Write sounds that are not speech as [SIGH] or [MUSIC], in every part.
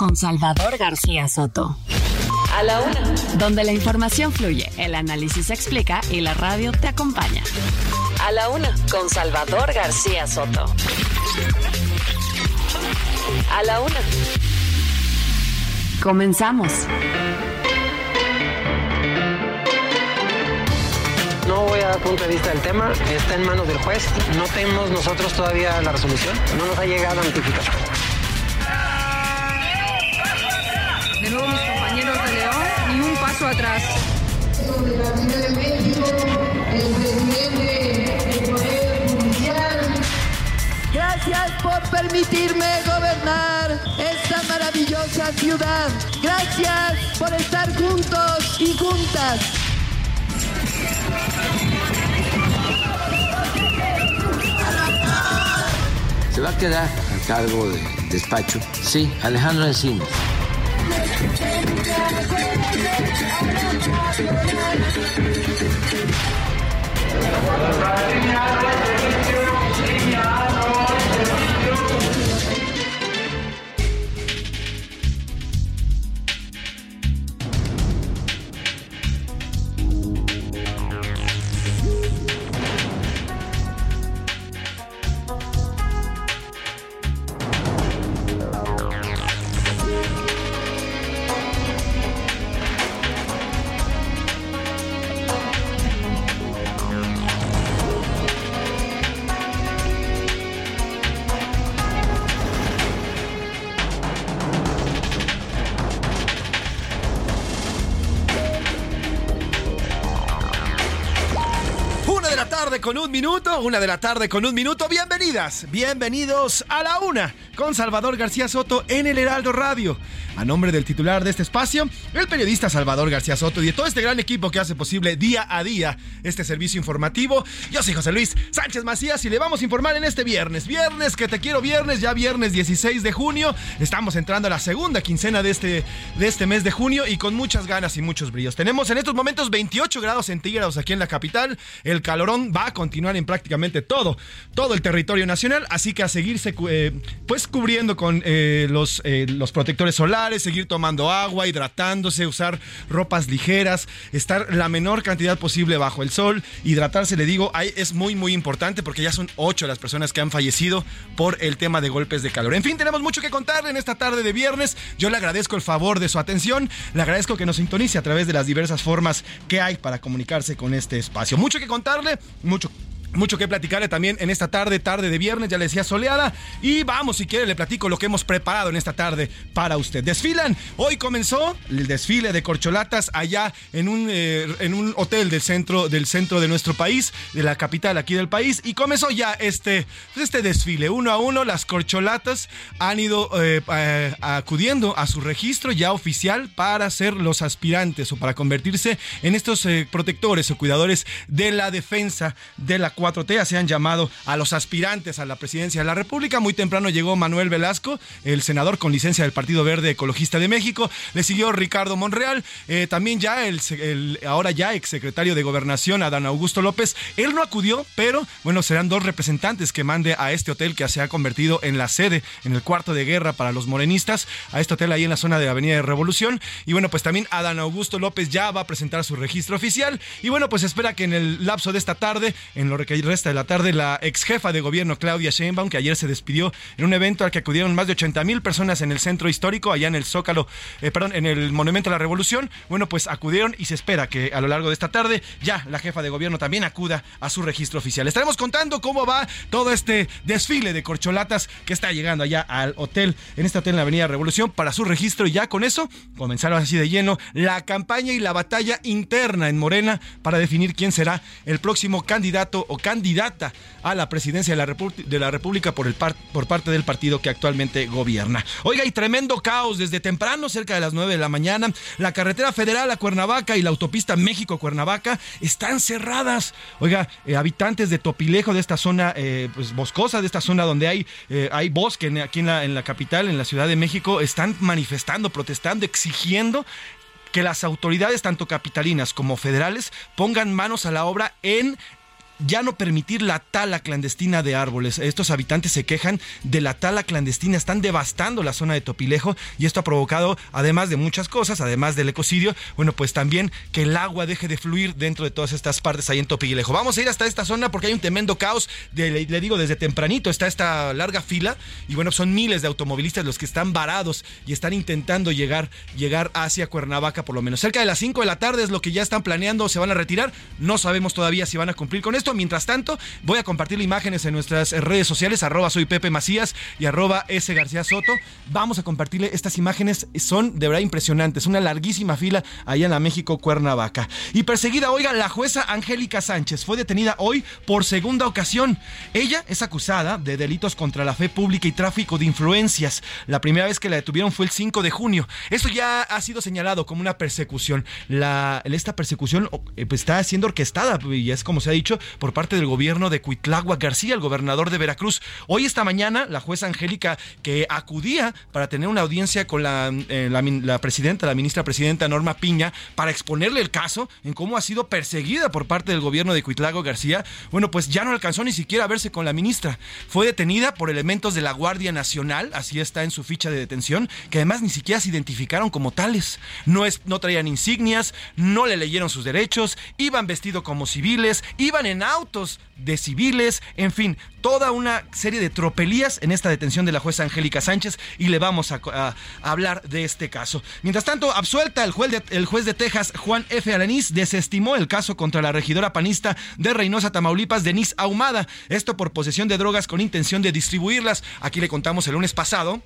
con Salvador García Soto. A la Una. Donde la información fluye, el análisis se explica y la radio te acompaña. A la Una con Salvador García Soto. A la Una. Comenzamos. No voy a dar punto de vista del tema, está en manos del juez. No tenemos nosotros todavía la resolución, no nos ha llegado a notificación. De mis compañeros de León, ni un paso atrás. de la Ciudad de México, el presidente del Poder Judicial. Gracias por permitirme gobernar esta maravillosa ciudad. Gracias por estar juntos y juntas. ¿Se va a quedar a cargo del despacho? Sí, Alejandro Encinas. Una minuto, una de la tarde con un minuto. Bienvenidas, bienvenidos a la una con Salvador García Soto en el Heraldo Radio. A nombre del titular de este espacio, el periodista Salvador García Soto y de todo este gran equipo que hace posible día a día este servicio informativo, yo soy José Luis Sánchez Macías y le vamos a informar en este viernes. Viernes, que te quiero viernes, ya viernes 16 de junio. Estamos entrando a la segunda quincena de este, de este mes de junio y con muchas ganas y muchos brillos. Tenemos en estos momentos 28 grados centígrados aquí en la capital. El calorón va a continuar en prácticamente todo, todo el territorio nacional, así que a seguirse eh, pues cubriendo con eh, los, eh, los protectores solares, seguir tomando agua, hidratándose, usar ropas ligeras, estar la menor cantidad posible bajo el sol, hidratarse, le digo, ahí es muy muy importante porque ya son ocho las personas que han fallecido por el tema de golpes de calor. En fin, tenemos mucho que contarle en esta tarde de viernes. Yo le agradezco el favor de su atención, le agradezco que nos sintonice a través de las diversas formas que hay para comunicarse con este espacio. Mucho que contarle, mucho mucho que platicarle también en esta tarde, tarde de viernes, ya le decía soleada. Y vamos, si quiere, le platico lo que hemos preparado en esta tarde para usted. Desfilan, hoy comenzó el desfile de corcholatas allá en un, eh, en un hotel del centro, del centro de nuestro país, de la capital aquí del país. Y comenzó ya este, este desfile. Uno a uno, las corcholatas han ido eh, eh, acudiendo a su registro ya oficial para ser los aspirantes o para convertirse en estos protectores o cuidadores de la defensa de la 4T, se han llamado a los aspirantes a la presidencia de la República. Muy temprano llegó Manuel Velasco, el senador con licencia del Partido Verde Ecologista de México. Le siguió Ricardo Monreal, eh, también ya el, ahora ya exsecretario de Gobernación, Adán Augusto López. Él no acudió, pero bueno, serán dos representantes que mande a este hotel que se ha convertido en la sede, en el cuarto de guerra para los morenistas, a este hotel ahí en la zona de Avenida de Revolución. Y bueno, pues también Adán Augusto López ya va a presentar su registro oficial. Y bueno, pues espera que en el lapso de esta tarde, en lo que resta de la tarde, la ex jefa de gobierno Claudia Sheinbaum, que ayer se despidió en un evento al que acudieron más de 80 mil personas en el centro histórico, allá en el Zócalo, eh, perdón, en el Monumento a la Revolución. Bueno, pues acudieron y se espera que a lo largo de esta tarde ya la jefa de gobierno también acuda a su registro oficial. Estaremos contando cómo va todo este desfile de corcholatas que está llegando allá al hotel, en este hotel en la Avenida Revolución, para su registro y ya con eso comenzaron así de lleno la campaña y la batalla interna en Morena para definir quién será el próximo candidato o candidata a la presidencia de la, República por, el por parte del partido que actualmente gobierna. Oiga, y tremendo caos desde temprano, cerca de las 9 de la mañana. La carretera federal a Cuernavaca y la autopista México-Cuernavaca están cerradas. Oiga, eh, habitantes de Topilejo, de esta zona eh, pues, boscosa, de esta zona donde hay, eh, hay bosque aquí en la, en la capital, en la Ciudad de México, están manifestando, protestando, exigiendo que las autoridades, tanto capitalinas como federales, pongan manos a la obra en ya no permitir la tala clandestina de árboles. Estos habitantes se quejan de la tala clandestina, están devastando la zona de Topilejo y esto ha provocado, además de muchas cosas, además del ecocidio, bueno, pues también que el agua deje de fluir dentro de todas estas partes ahí en Topilejo. Vamos a ir hasta esta zona porque hay un tremendo caos, le, digo, desde tempranito está esta larga fila y bueno, son miles de automovilistas los que están varados y están intentando llegar, llegar hacia Cuernavaca por lo menos. Cerca de las 5 de la tarde es lo que ya están planeando, se van a retirar, no sabemos todavía si van a cumplir con esto Mientras tanto, voy a compartir imágenes en nuestras redes sociales, arroba soy Pepe Macías y arroba S García Soto. Vamos a compartirle estas imágenes, son de verdad impresionantes, una larguísima fila allá en la México Cuernavaca. Y perseguida, oiga, la jueza Angélica Sánchez fue detenida hoy por segunda ocasión. Ella es acusada de delitos contra la fe pública y tráfico de influencias. La primera vez que la detuvieron fue el 5 de junio. Esto ya ha sido señalado como una persecución. La, esta persecución eh, pues, está siendo orquestada, y es como se ha dicho, por parte del gobierno de Cuitlagua García, el gobernador de Veracruz. Hoy esta mañana, la jueza Angélica, que acudía para tener una audiencia con la, eh, la, presidenta, la ministra presidenta Norma Piña, para exponerle el caso en cómo ha sido perseguida por parte del gobierno de Cuitlagua García, bueno, pues ya no alcanzó ni siquiera a verse con la ministra. Fue detenida por elementos de la Guardia Nacional, así está en su ficha de detención, que además ni siquiera se identificaron como tales. No, es, no traían insignias, no le leyeron sus derechos, iban vestidos como civiles, iban en autos de civiles, en fin, toda una serie de tropelías en esta detención de la jueza Angélica Sánchez y le vamos a, hablar de este caso. Mientras tanto, absuelta el juez, de, el juez de Texas, Juan F. Alanís, desestimó el caso contra la regidora panista de Reynosa, Tamaulipas, Denise Ahumada, esto por posesión de drogas con intención de distribuirlas. Aquí le contamos el lunes pasado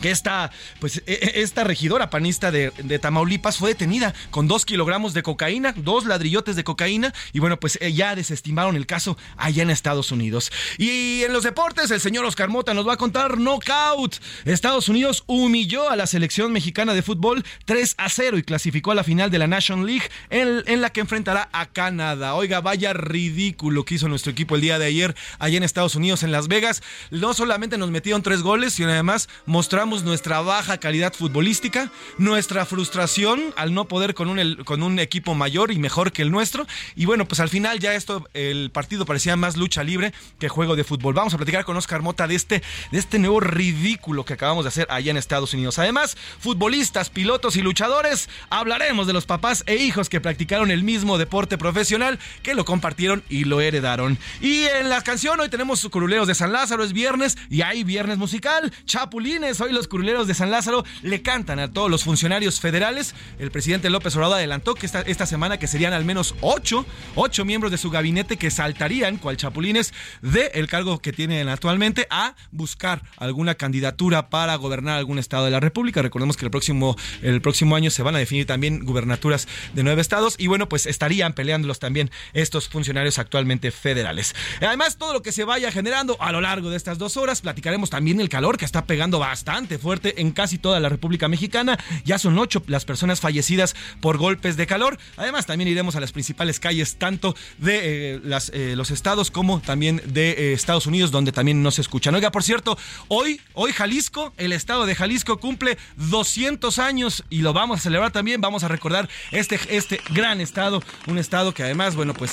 que esta, pues, e, e, esta regidora panista de, Tamaulipas fue detenida con dos kilogramos de cocaína, dos ladrillotes de cocaína, y bueno, pues eh, ya desestimaron el caso allá en Estados Unidos. Y en los deportes, el señor Oscar Mota nos va a contar knockout. Estados Unidos humilló a la selección mexicana de fútbol 3 a 0 y clasificó a la final de la National League en, en la que enfrentará a Canadá. Oiga, vaya ridículo que hizo nuestro equipo el día de ayer allá en Estados Unidos, en Las Vegas. No solamente nos metieron tres goles, sino además mostramos nuestra baja calidad futbolística, nuestra frustración al no poder con un, con un equipo mayor y mejor que el nuestro. Y bueno, pues al final ya esto, el partido parecía más lucha libre que juego de fútbol. Vamos a platicar con Oscar Mota de este, de este nuevo ridículo que acabamos de hacer allá en Estados Unidos. Además, futbolistas, pilotos y luchadores, hablaremos de los papás e hijos que practicaron el mismo deporte profesional, que lo compartieron y lo heredaron. Y en la canción hoy tenemos curuleros de San Lázaro, es viernes y hay viernes musical, chapulines, hoy los curuleros de San Lázaro le cantan a todos los funcionarios federales. El presidente López Obrador adelantó que esta, semana que serían al menos ocho, ocho miembros de su gabinete que saltarían, cual chapulines, del el cargo que tienen actualmente a buscar alguna candidatura para gobernar algún estado de la República. Recordemos que el próximo, el próximo año se van a definir también gubernaturas de nueve estados y bueno, pues estarían peleándolos también estos funcionarios actualmente federales. Además, todo lo que se vaya generando a lo largo de estas dos horas, platicaremos también el calor que está pegando bastante fuerte en casi toda la República Mexicana. Ya son ocho las personas fallecidas por golpes de calor. Además, también iremos a las principales calles, tanto de eh, eh, los estados como también de eh, Estados Unidos, donde también no se escuchan. Oiga, por cierto, hoy, hoy Jalisco, el estado de Jalisco cumple 200 años y lo vamos a celebrar también. Vamos a recordar este, este gran estado, un estado que además, bueno, pues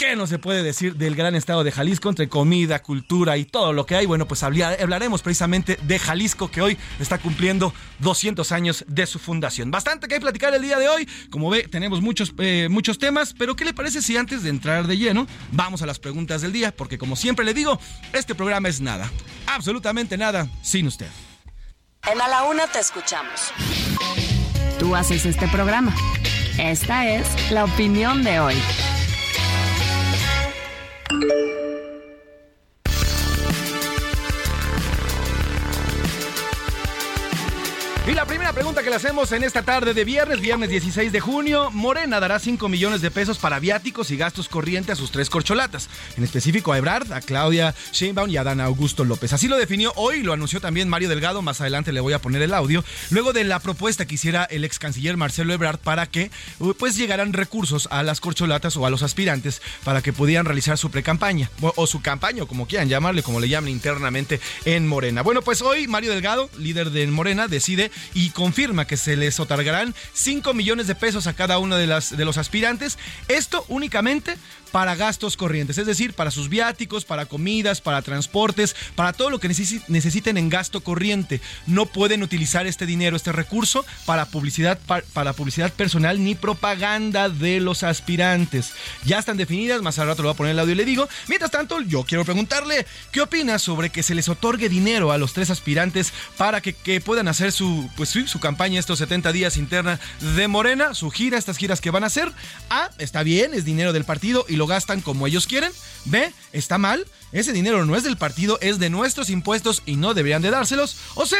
¿Qué no se puede decir del gran estado de Jalisco entre comida, cultura y todo lo que hay? Bueno, pues hablaremos precisamente de Jalisco que hoy está cumpliendo 200 años de su fundación. Bastante que hay que platicar el día de hoy. Como ve, tenemos muchos, eh, muchos temas, pero ¿qué le parece si antes de entrar de lleno vamos a las preguntas del día? Porque como siempre le digo, este programa es nada, absolutamente nada sin usted. En A la Una te escuchamos. Tú haces este programa. Esta es la opinión de hoy. La pregunta que le hacemos en esta tarde de viernes, viernes 16 de junio, Morena dará 5 millones de pesos para viáticos y gastos corrientes a sus tres corcholatas, en específico a Ebrard, a Claudia Sheinbaum y a Dan Augusto López. Así lo definió hoy lo anunció también Mario Delgado, más adelante le voy a poner el audio, luego de la propuesta que hiciera el ex canciller Marcelo Ebrard para que uh, pues llegaran recursos a las corcholatas o a los aspirantes para que pudieran realizar su precampaña o, o su campaña como quieran llamarle, como le llaman internamente en Morena. Bueno, pues hoy Mario Delgado, líder de Morena, decide y confirma que se les otorgarán 5 millones de pesos a cada uno de, las, de los aspirantes. Esto únicamente para gastos corrientes, es decir, para sus viáticos, para comidas, para transportes, para todo lo que necesiten en gasto corriente. No pueden utilizar este dinero, este recurso para publicidad, para publicidad personal ni propaganda de los aspirantes. Ya están definidas, más al rato lo voy a poner el audio y le digo. Mientras tanto, yo quiero preguntarle, ¿qué opina sobre que se les otorgue dinero a los tres aspirantes para que, puedan hacer su, pues, campaña estos 70 días interna de Morena, su gira, estas giras que van a hacer? A, está bien, es dinero del partido y lo gastan como ellos quieren. B, está mal, ese dinero no es del partido, es de nuestros impuestos y no deberían de dárselos. O C,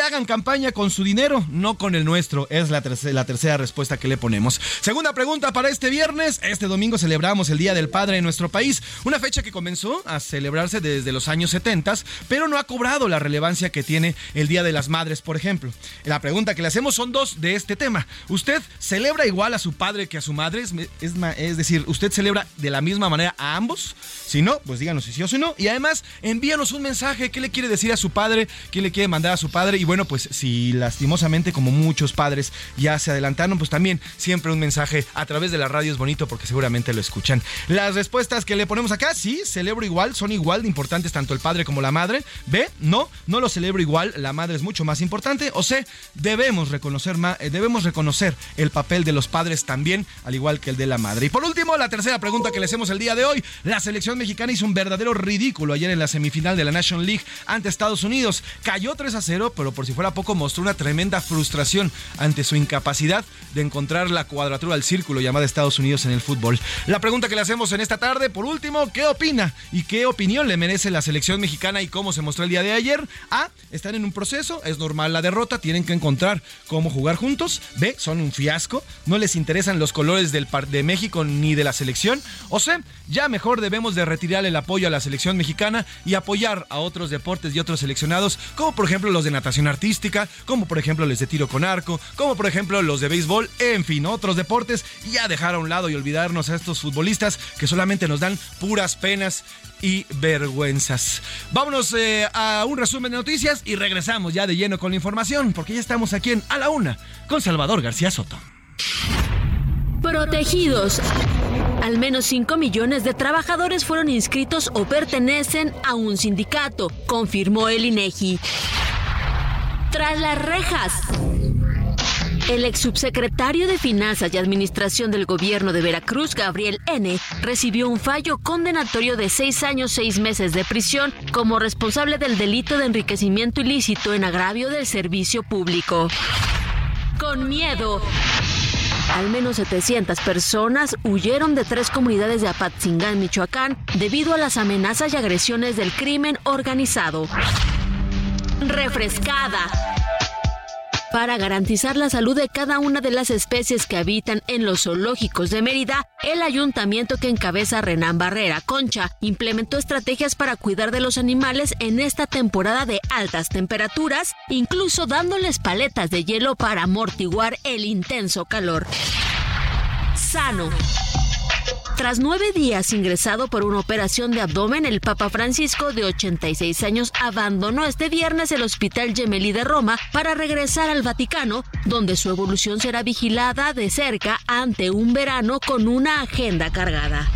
hagan campaña con su dinero, no con el nuestro. Es la, tercera, la tercera respuesta que le ponemos. Segunda pregunta para este viernes. Este domingo celebramos el Día del Padre en nuestro país, una fecha que comenzó a celebrarse desde los años 70, pero no ha cobrado la relevancia que tiene el Día de las Madres, por ejemplo. La pregunta que le hacemos son dos de este tema. ¿Usted celebra igual a su padre que a su madre? Es, es, es decir, ¿usted celebra de la misma manera a ambos? Si no, pues díganos si sí o si no. Y además, envíanos un mensaje. ¿Qué le quiere decir a su padre? ¿Qué le quiere mandar a su padre? Y bueno, pues si lastimosamente como muchos padres ya se adelantaron, pues también siempre un mensaje a través de la radio es bonito porque seguramente lo escuchan. Las respuestas que le ponemos acá, sí, celebro igual, son igual de importantes tanto el padre como la madre. B, no, no lo celebro igual, la madre es mucho más importante. O C, debemos reconocer, debemos reconocer el papel de los padres también, al igual que el de la madre. Y por último, la tercera pregunta que le hacemos el día de hoy, la selección mexicana hizo un verdadero ridículo ayer en la semifinal de la National League ante Estados Unidos. Cayó 3 a 0, pero por si fuera poco mostró una tremenda frustración ante su incapacidad de encontrar la cuadratura del círculo llamada Estados Unidos en el fútbol. La pregunta que le hacemos en esta tarde, por último, ¿qué opina y qué opinión le merece la selección mexicana y cómo se mostró el día de ayer? A, están en un proceso, es normal la derrota, tienen que encontrar cómo jugar juntos. B, son un fiasco, no les interesan los colores del de México ni de la selección. O C, ya mejor debemos de retirar el apoyo a la selección mexicana y apoyar a otros deportes y otros seleccionados, como por ejemplo los de natación artística, como por ejemplo los de tiro con arco, como por ejemplo los de béisbol, en fin, otros deportes, y ya dejar a un lado y olvidarnos a estos futbolistas que solamente nos dan puras penas y vergüenzas. Vámonos eh, a un resumen de noticias y regresamos ya de lleno con la información, porque ya estamos aquí en A la Una con Salvador García Soto. Protegidos. Al menos 5 millones de trabajadores fueron inscritos o pertenecen a un sindicato, confirmó el INEGI. Tras las rejas. El ex subsecretario de Finanzas y Administración del Gobierno de Veracruz, Gabriel N., recibió un fallo condenatorio de seis años, seis meses de prisión como responsable del delito de enriquecimiento ilícito en agravio del servicio público. Con miedo. Al menos 700 personas huyeron de tres comunidades de Apatzingán, Michoacán, debido a las amenazas y agresiones del crimen organizado. Refrescada. Para garantizar la salud de cada una de las especies que habitan en los zoológicos de Mérida, el ayuntamiento que encabeza Renán Barrera Concha implementó estrategias para cuidar de los animales en esta temporada de altas temperaturas, incluso dándoles paletas de hielo para amortiguar el intenso calor. Sano. Tras nueve días ingresado por una operación de abdomen, el Papa Francisco, de 86 años, abandonó este viernes el Hospital Gemelli de Roma para regresar al Vaticano, donde su evolución será vigilada de cerca ante un verano con una agenda cargada.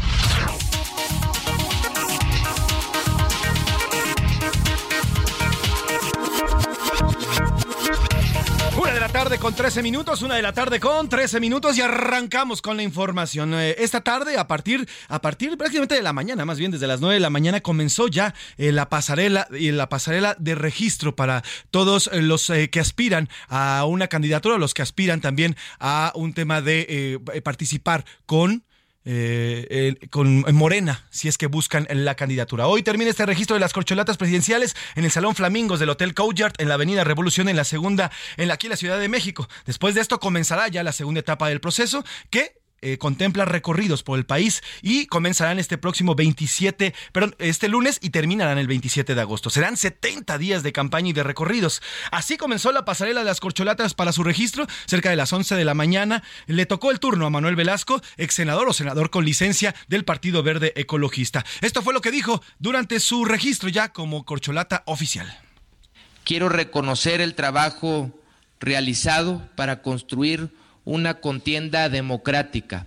Tarde con 13 minutos, una de la tarde con 13 minutos y arrancamos con la información. Eh, esta tarde, a partir, a partir prácticamente de la mañana, más bien desde las 9 de la mañana, comenzó ya eh, la pasarela y la pasarela de registro para todos los eh, que aspiran a una candidatura, los que aspiran también a un tema de participar con eh, con Morena, si es que buscan la candidatura. Hoy termina este registro de las corcholatas presidenciales en el Salón Flamingos del Hotel Couchard en la Avenida Revolución en la segunda, en la, aquí la Ciudad de México. Después de esto comenzará ya la segunda etapa del proceso que eh, contempla recorridos por el país y comenzarán este próximo 27, perdón, este lunes y terminarán el 27 de agosto. Serán 70 días de campaña y de recorridos. Así comenzó la pasarela de las corcholatas para su registro, cerca de las 11 de la mañana. Le tocó el turno a Manuel Velasco, ex senador o senador con licencia del Partido Verde Ecologista. Esto fue lo que dijo durante su registro ya como corcholata oficial. Quiero reconocer el trabajo realizado para construir una contienda democrática,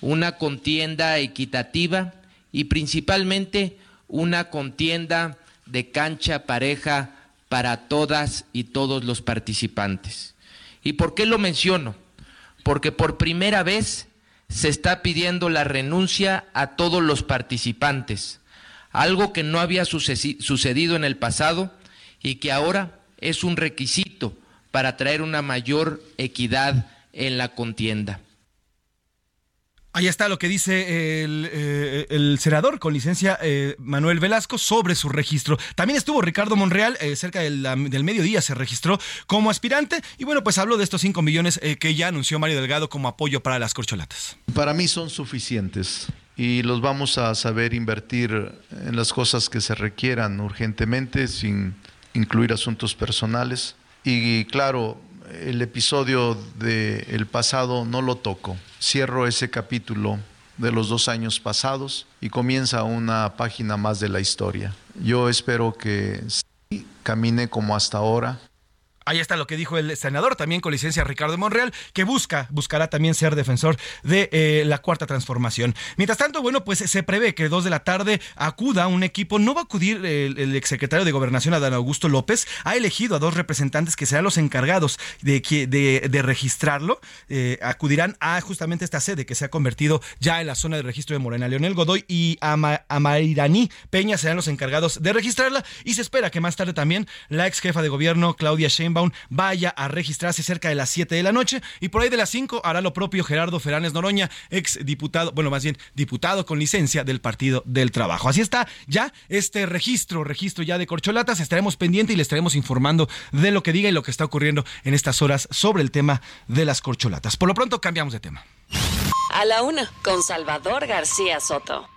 una contienda equitativa y principalmente una contienda de cancha pareja para todas y todos los participantes. ¿Y por qué lo menciono? Porque por primera vez se está pidiendo la renuncia a todos los participantes, algo que no había sucedido en el pasado y que ahora es un requisito para traer una mayor equidad en la contienda. Ahí está lo que dice el, eh, senador con licencia eh, Manuel Velasco sobre su registro. También estuvo Ricardo Monreal, eh, cerca del, del, mediodía se registró como aspirante y bueno, pues habló de estos 5 millones que ya anunció Mario Delgado como apoyo para las corcholatas. Para mí son suficientes y los vamos a saber invertir en las cosas que se requieran urgentemente sin incluir asuntos personales. Y claro, el episodio del pasado no lo toco. Cierro ese capítulo de los dos años pasados y comienza una página más de la historia. Yo espero que camine como hasta ahora Ahí está lo que dijo el senador, también con licencia Ricardo Monreal, que busca, buscará también ser defensor de eh, la cuarta transformación. Mientras tanto, bueno, pues se prevé que dos de la tarde acuda un equipo. No va a acudir el, exsecretario de Gobernación, Adán Augusto López, ha elegido a dos representantes que serán los encargados de, de, registrarlo. Eh, acudirán a justamente esta sede que se ha convertido ya en la zona de registro de Morena. Leonel Godoy y Amairaní Peña serán los encargados de registrarla y se espera que más tarde también la ex jefa de gobierno, Claudia Sheinbaum, vaya a registrarse cerca de las 7 de la noche y por ahí de las 5 hará lo propio Gerardo Feranes Noroña, ex diputado, bueno, más bien diputado con licencia del Partido del Trabajo. Así está ya este registro, registro ya de corcholatas. Estaremos pendientes y le estaremos informando de lo que diga y lo que está ocurriendo en estas horas sobre el tema de las corcholatas. Por lo pronto cambiamos de tema. A la una, con Salvador García Soto.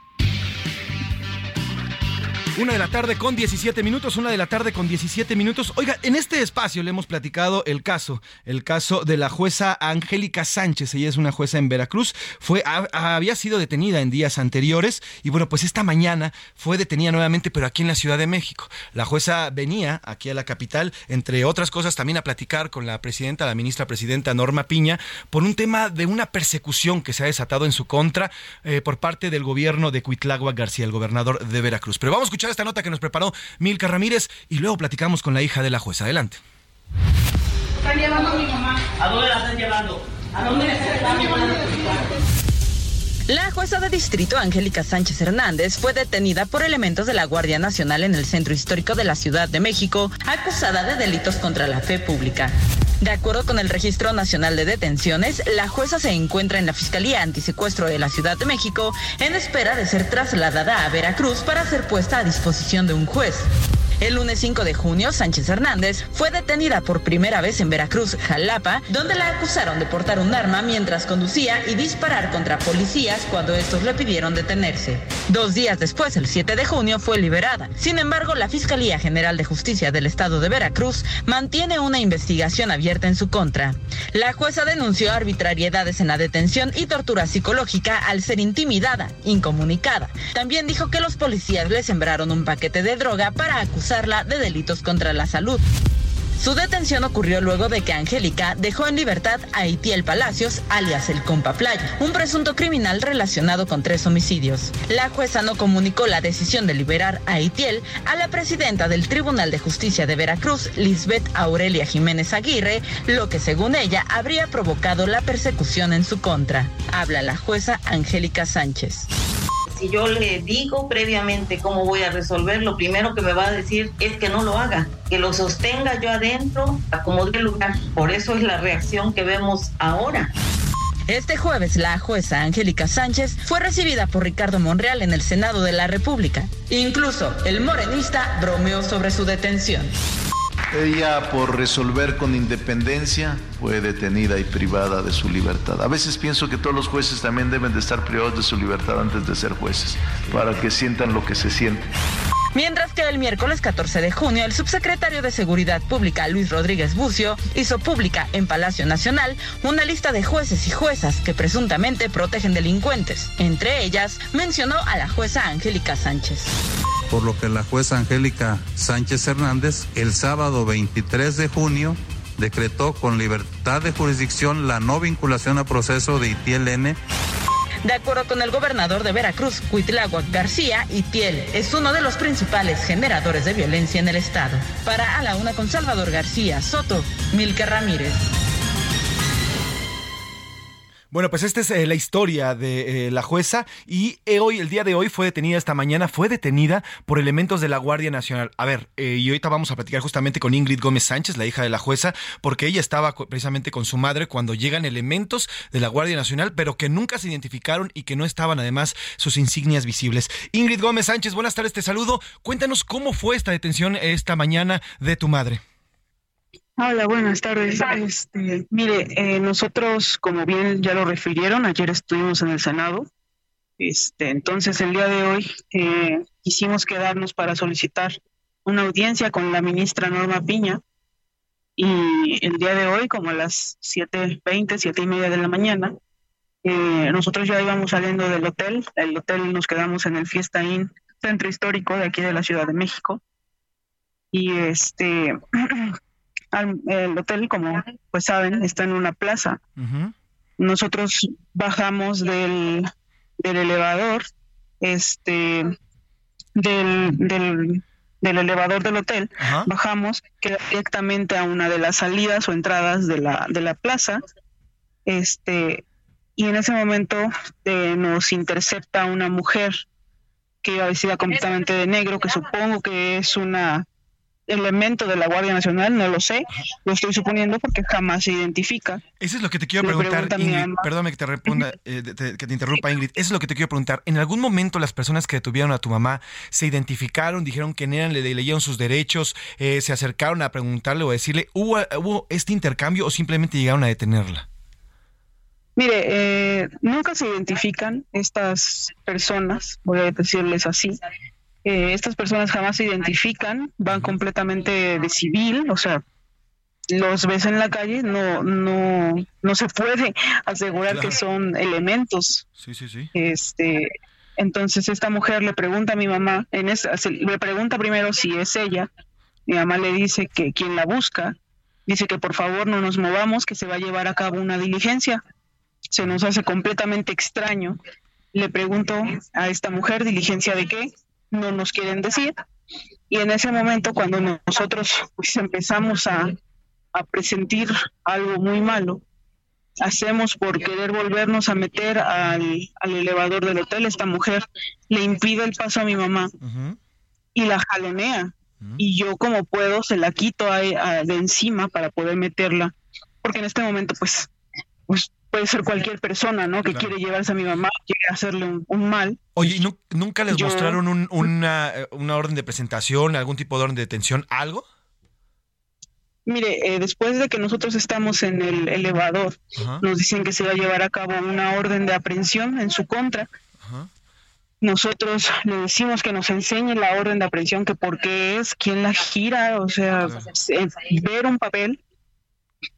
Una de la tarde con 17 minutos, una de la tarde con 17 minutos. Oiga, en este espacio le hemos platicado el caso, el caso de la jueza Angélica Sánchez. Ella es una jueza en Veracruz. Fue, había sido detenida en días anteriores y bueno, pues esta mañana fue detenida nuevamente, pero aquí en la Ciudad de México. La jueza venía aquí a la capital, entre otras cosas, también a platicar con la presidenta, la ministra presidenta Norma Piña, por un tema de una persecución que se ha desatado en su contra eh, por parte del gobierno de Cuitlagua García, el gobernador de Veracruz. Pero vamos a escuchar esta nota que nos preparó Milka Ramírez y luego platicamos con la hija de la jueza. Adelante. Están llevando a mi mamá. ¿A dónde la están llevando? ¿A dónde la están llevando? La jueza de distrito Angélica Sánchez Hernández fue detenida por elementos de la Guardia Nacional en el centro histórico de la Ciudad de México, acusada de delitos contra la fe pública. De acuerdo con el Registro Nacional de Detenciones, la jueza se encuentra en la Fiscalía Antisecuestro de la Ciudad de México en espera de ser trasladada a Veracruz para ser puesta a disposición de un juez. El lunes 5 de junio, Sánchez Hernández fue detenida por primera vez en Veracruz, Jalapa, donde la acusaron de portar un arma mientras conducía y disparar contra policías cuando estos le pidieron detenerse. Dos días después, el 7 de junio, fue liberada. Sin embargo, la Fiscalía General de Justicia del Estado de Veracruz mantiene una investigación abierta en su contra. La jueza denunció arbitrariedades en la detención y tortura psicológica al ser intimidada, incomunicada. También dijo que los policías le sembraron un paquete de droga para acusar de delitos contra la salud. Su detención ocurrió luego de que Angélica dejó en libertad a Itiel Palacios, alias el Compa Playa, un presunto criminal relacionado con tres homicidios. La jueza no comunicó la decisión de liberar a Itiel a la presidenta del Tribunal de Justicia de Veracruz, Lisbeth Aurelia Jiménez Aguirre, lo que según ella habría provocado la persecución en su contra. Habla la jueza Angélica Sánchez si yo le digo previamente cómo voy a resolver, lo primero que me va a decir es que no lo haga, que lo sostenga yo adentro, acomode el lugar. Por eso es la reacción que vemos ahora. Este jueves, la jueza Angélica Sánchez fue recibida por Ricardo Monreal en el Senado de la República. Incluso el morenista bromeó sobre su detención. Ella, por resolver con independencia, fue detenida y privada de su libertad. A veces pienso que todos los jueces también deben de estar privados de su libertad antes de ser jueces, para que sientan lo que se siente. Mientras que el miércoles 14 de junio, el subsecretario de Seguridad Pública, Luis Rodríguez Bucio, hizo pública en Palacio Nacional una lista de jueces y juezas que presuntamente protegen delincuentes. Entre ellas, mencionó a la jueza Angélica Sánchez por lo que la jueza Angélica Sánchez Hernández el sábado 23 de junio decretó con libertad de jurisdicción la no vinculación a proceso de Itiel N. De acuerdo con el gobernador de Veracruz, Cuitláhuac García, Itiel es uno de los principales generadores de violencia en el estado. Para A la Una con Salvador García Soto, Milka Ramírez. Bueno, pues esta es eh, la historia de eh, la jueza y eh, hoy, el día de hoy, fue detenida esta mañana, fue detenida por elementos de la Guardia Nacional. A ver, y ahorita vamos a platicar justamente con Ingrid Gómez Sánchez, la hija de la jueza, porque ella estaba precisamente con su madre cuando llegan elementos de la Guardia Nacional, pero que nunca se identificaron y que no estaban además sus insignias visibles. Ingrid Gómez Sánchez, buenas tardes, te saludo. Cuéntanos cómo fue esta detención esta mañana de tu madre. Hola, buenas tardes. Este, mire, eh, nosotros, como bien ya lo refirieron, ayer estuvimos en el Senado. Este, entonces, el día de hoy eh, quisimos quedarnos para solicitar una audiencia con la ministra Norma Piña. Y el día de hoy, como a las 7.20, siete y media de la mañana, eh, nosotros ya íbamos saliendo del hotel. El hotel nos quedamos en el Fiesta Inn, centro histórico de aquí de la Ciudad de México. Y este [CLEARS THROAT] el hotel, como pues saben, está en una plaza. Nosotros bajamos del, del elevador, este, del, del, del elevador del hotel, bajamos directamente a una de las salidas o entradas de la, de la plaza, este, y en ese momento eh, nos intercepta una mujer que iba vestida completamente de negro, que supongo que es una elemento de la Guardia Nacional, no lo sé, lo estoy suponiendo porque jamás se identifica. Eso es lo que te quiero preguntar, Ingrid. Perdóname que te, responda, eh, que te interrumpa, Ingrid. Eso es lo que te quiero preguntar. ¿En algún momento las personas que detuvieron a tu mamá se identificaron, dijeron quién eran, le leyeron sus derechos, eh, se acercaron a preguntarle o a decirle, ¿hubo, ¿hubo este intercambio o simplemente llegaron a detenerla? Mire, eh, nunca se identifican estas personas, voy a decirles así, eh, estas personas jamás se identifican, van completamente de civil, o sea, los ves en la calle, no, no, no se puede asegurar que son elementos. Sí, sí, sí. Este, entonces esta mujer le pregunta a mi mamá, en esa, le pregunta primero si es ella, mi mamá le dice que quien la busca, dice que por favor no nos movamos, que se va a llevar a cabo una diligencia. Se nos hace completamente extraño. Le pregunto a esta mujer, ¿diligencia de qué? No nos quieren decir. Y en ese momento, cuando nosotros pues, empezamos a, a presentir algo muy malo, hacemos por querer volvernos a meter al, elevador del hotel. Esta mujer le impide el paso a mi mamá y la jalonea. Y yo como puedo se la quito de encima para poder meterla. Porque en este momento pues, pues puede ser cualquier persona, ¿no? Que quiere llevarse a mi mamá, quiere hacerle un, mal. Oye, ¿y nunca les mostraron una, una, orden de presentación, algún tipo de orden de detención, algo? Mire, eh, después de que nosotros estamos en el elevador, nos dicen que se va a llevar a cabo una orden de aprehensión en su contra. Nosotros le decimos que nos enseñe la orden de aprehensión, que por qué es, quién la gira, o sea, eh, ver un papel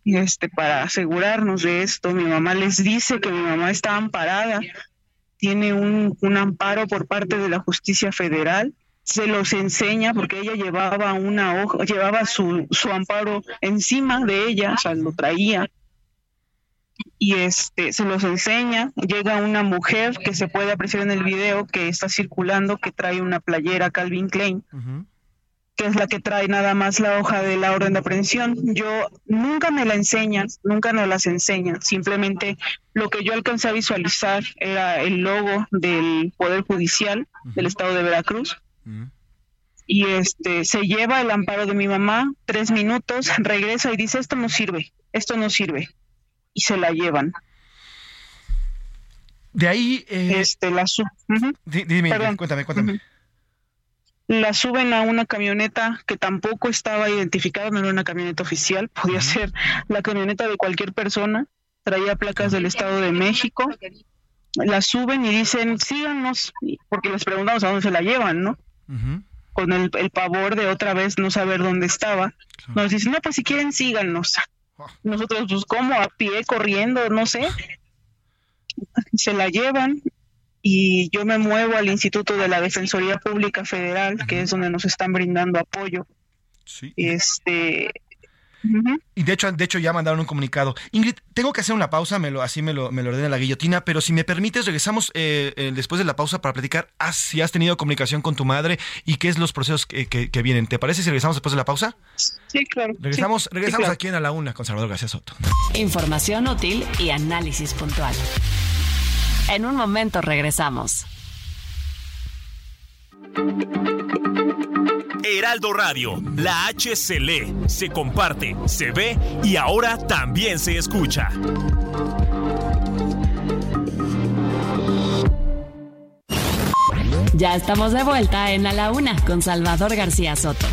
este, para asegurarnos de esto. Mi mamá les dice que mi mamá está amparada, tiene un, un amparo por parte de la justicia federal se los enseña porque ella llevaba una hoja, llevaba su, su amparo encima de ella, o sea, lo traía. Y este se los enseña, llega una mujer que se puede apreciar en el video que está circulando, que trae una playera Calvin Klein que es la que trae nada más la hoja de la orden de aprehensión. Yo nunca me la enseñan, nunca nos las enseñan. Simplemente lo que yo alcancé a visualizar era el logo del Poder Judicial del Estado de Veracruz. Y este se lleva el amparo de mi mamá, tres minutos, regresa y dice esto no sirve, esto no sirve. Y se la llevan. De ahí... este, la Dime, cuéntame, cuéntame. La suben a una camioneta que tampoco estaba identificada, no era una camioneta oficial, podía ser la camioneta de cualquier persona, traía placas del Estado de México, la suben y dicen, síganos, porque les preguntamos a dónde se la llevan, ¿no? Con el, pavor de otra vez no saber dónde estaba. Nos dicen, no, pues si quieren, síganos. Nosotros, pues, ¿cómo? A pie, corriendo, no sé. Se la llevan y yo me muevo al Instituto de la Defensoría Pública Federal, que es donde nos están brindando apoyo. Sí. Este, y de hecho, de hecho ya mandaron un comunicado. Ingrid, tengo que hacer una pausa, me lo, así me lo, me lo ordena la guillotina, pero si me permites, regresamos eh, eh, después de la pausa para platicar ah, si has tenido comunicación con tu madre y qué es los procesos que, que, vienen. ¿Te parece si regresamos después de la pausa? Sí, claro. Regresamos, regresamos aquí en A la Una con Salvador García Soto. Información útil y análisis puntual. En un momento regresamos. Heraldo Radio, la H se lee, se comparte, se ve y ahora también se escucha. Ya estamos de vuelta en A la Una con Salvador García Soto.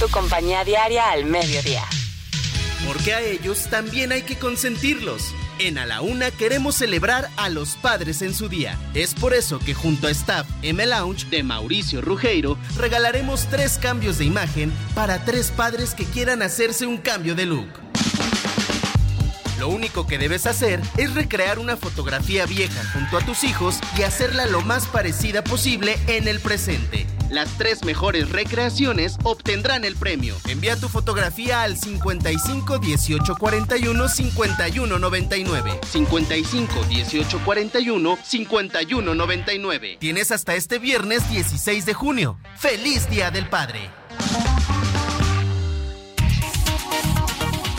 Tu compañía diaria al mediodía. Porque a ellos también hay que consentirlos. En A la Una queremos celebrar a los padres en su día. Es por eso que junto a Staff M Lounge de Mauricio Rugeiro regalaremos tres cambios de imagen para tres padres que quieran hacerse un cambio de look. Lo único que debes hacer es recrear una fotografía vieja junto a tus hijos y hacerla lo más parecida posible en el presente. Las tres mejores recreaciones obtendrán el premio. Envía tu fotografía al 55 18 41 51 99. 55 18 41 51 99. Tienes hasta este viernes 16 de junio. ¡Feliz Día del Padre!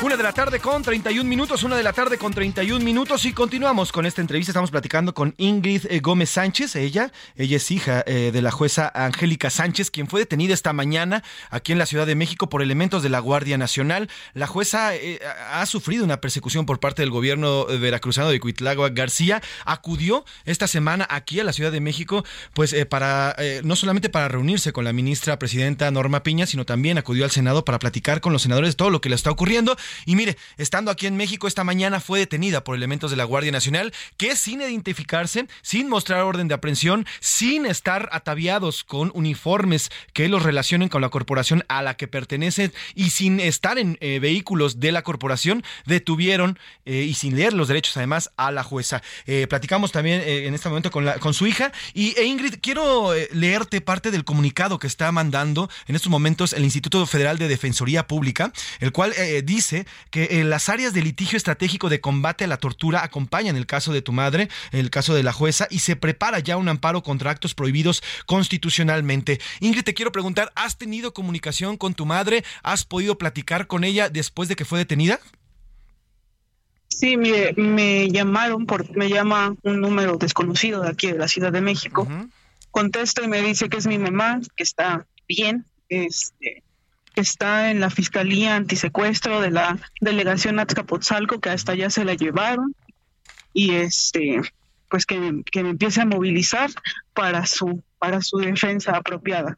Una de la tarde con 31 minutos, una de la tarde con 31 minutos y continuamos con esta entrevista. Estamos platicando con Ingrid eh, Gómez Sánchez, ella, ella es hija eh, de la jueza Angélica Sánchez, quien fue detenida esta mañana aquí en la Ciudad de México por elementos de la Guardia Nacional. La jueza eh, ha sufrido una persecución por parte del gobierno veracruzano de Cuitlagua García. Acudió esta semana aquí a la Ciudad de México, pues para no solamente para reunirse con la ministra presidenta Norma Piña, sino también acudió al Senado para platicar con los senadores de todo lo que le está ocurriendo. Y mire, estando aquí en México esta mañana fue detenida por elementos de la Guardia Nacional que sin identificarse, sin mostrar orden de aprehensión, sin estar ataviados con uniformes que los relacionen con la corporación a la que pertenecen y sin estar en eh, vehículos de la corporación, detuvieron eh, y sin leer los derechos además a la jueza. Eh, platicamos también en este momento con, la, con su hija y Ingrid, quiero leerte parte del comunicado que está mandando en estos momentos el Instituto Federal de Defensoría Pública, el cual dice que eh, las áreas de litigio estratégico de combate a la tortura acompañan el caso de tu madre, el caso de la jueza, y se prepara ya un amparo contra actos prohibidos constitucionalmente. Ingrid, te quiero preguntar, ¿has tenido comunicación con tu madre? ¿Has podido platicar con ella después de que fue detenida? Sí, mire, me llamaron, por, me llama un número desconocido de aquí de la Ciudad de México. Contesto y me dice que es mi mamá, que está bien, este, está en la Fiscalía Antisecuestro de la Delegación Azcapotzalco, que hasta allá se la llevaron, y este pues que, que me empiece a movilizar para su, para su defensa apropiada.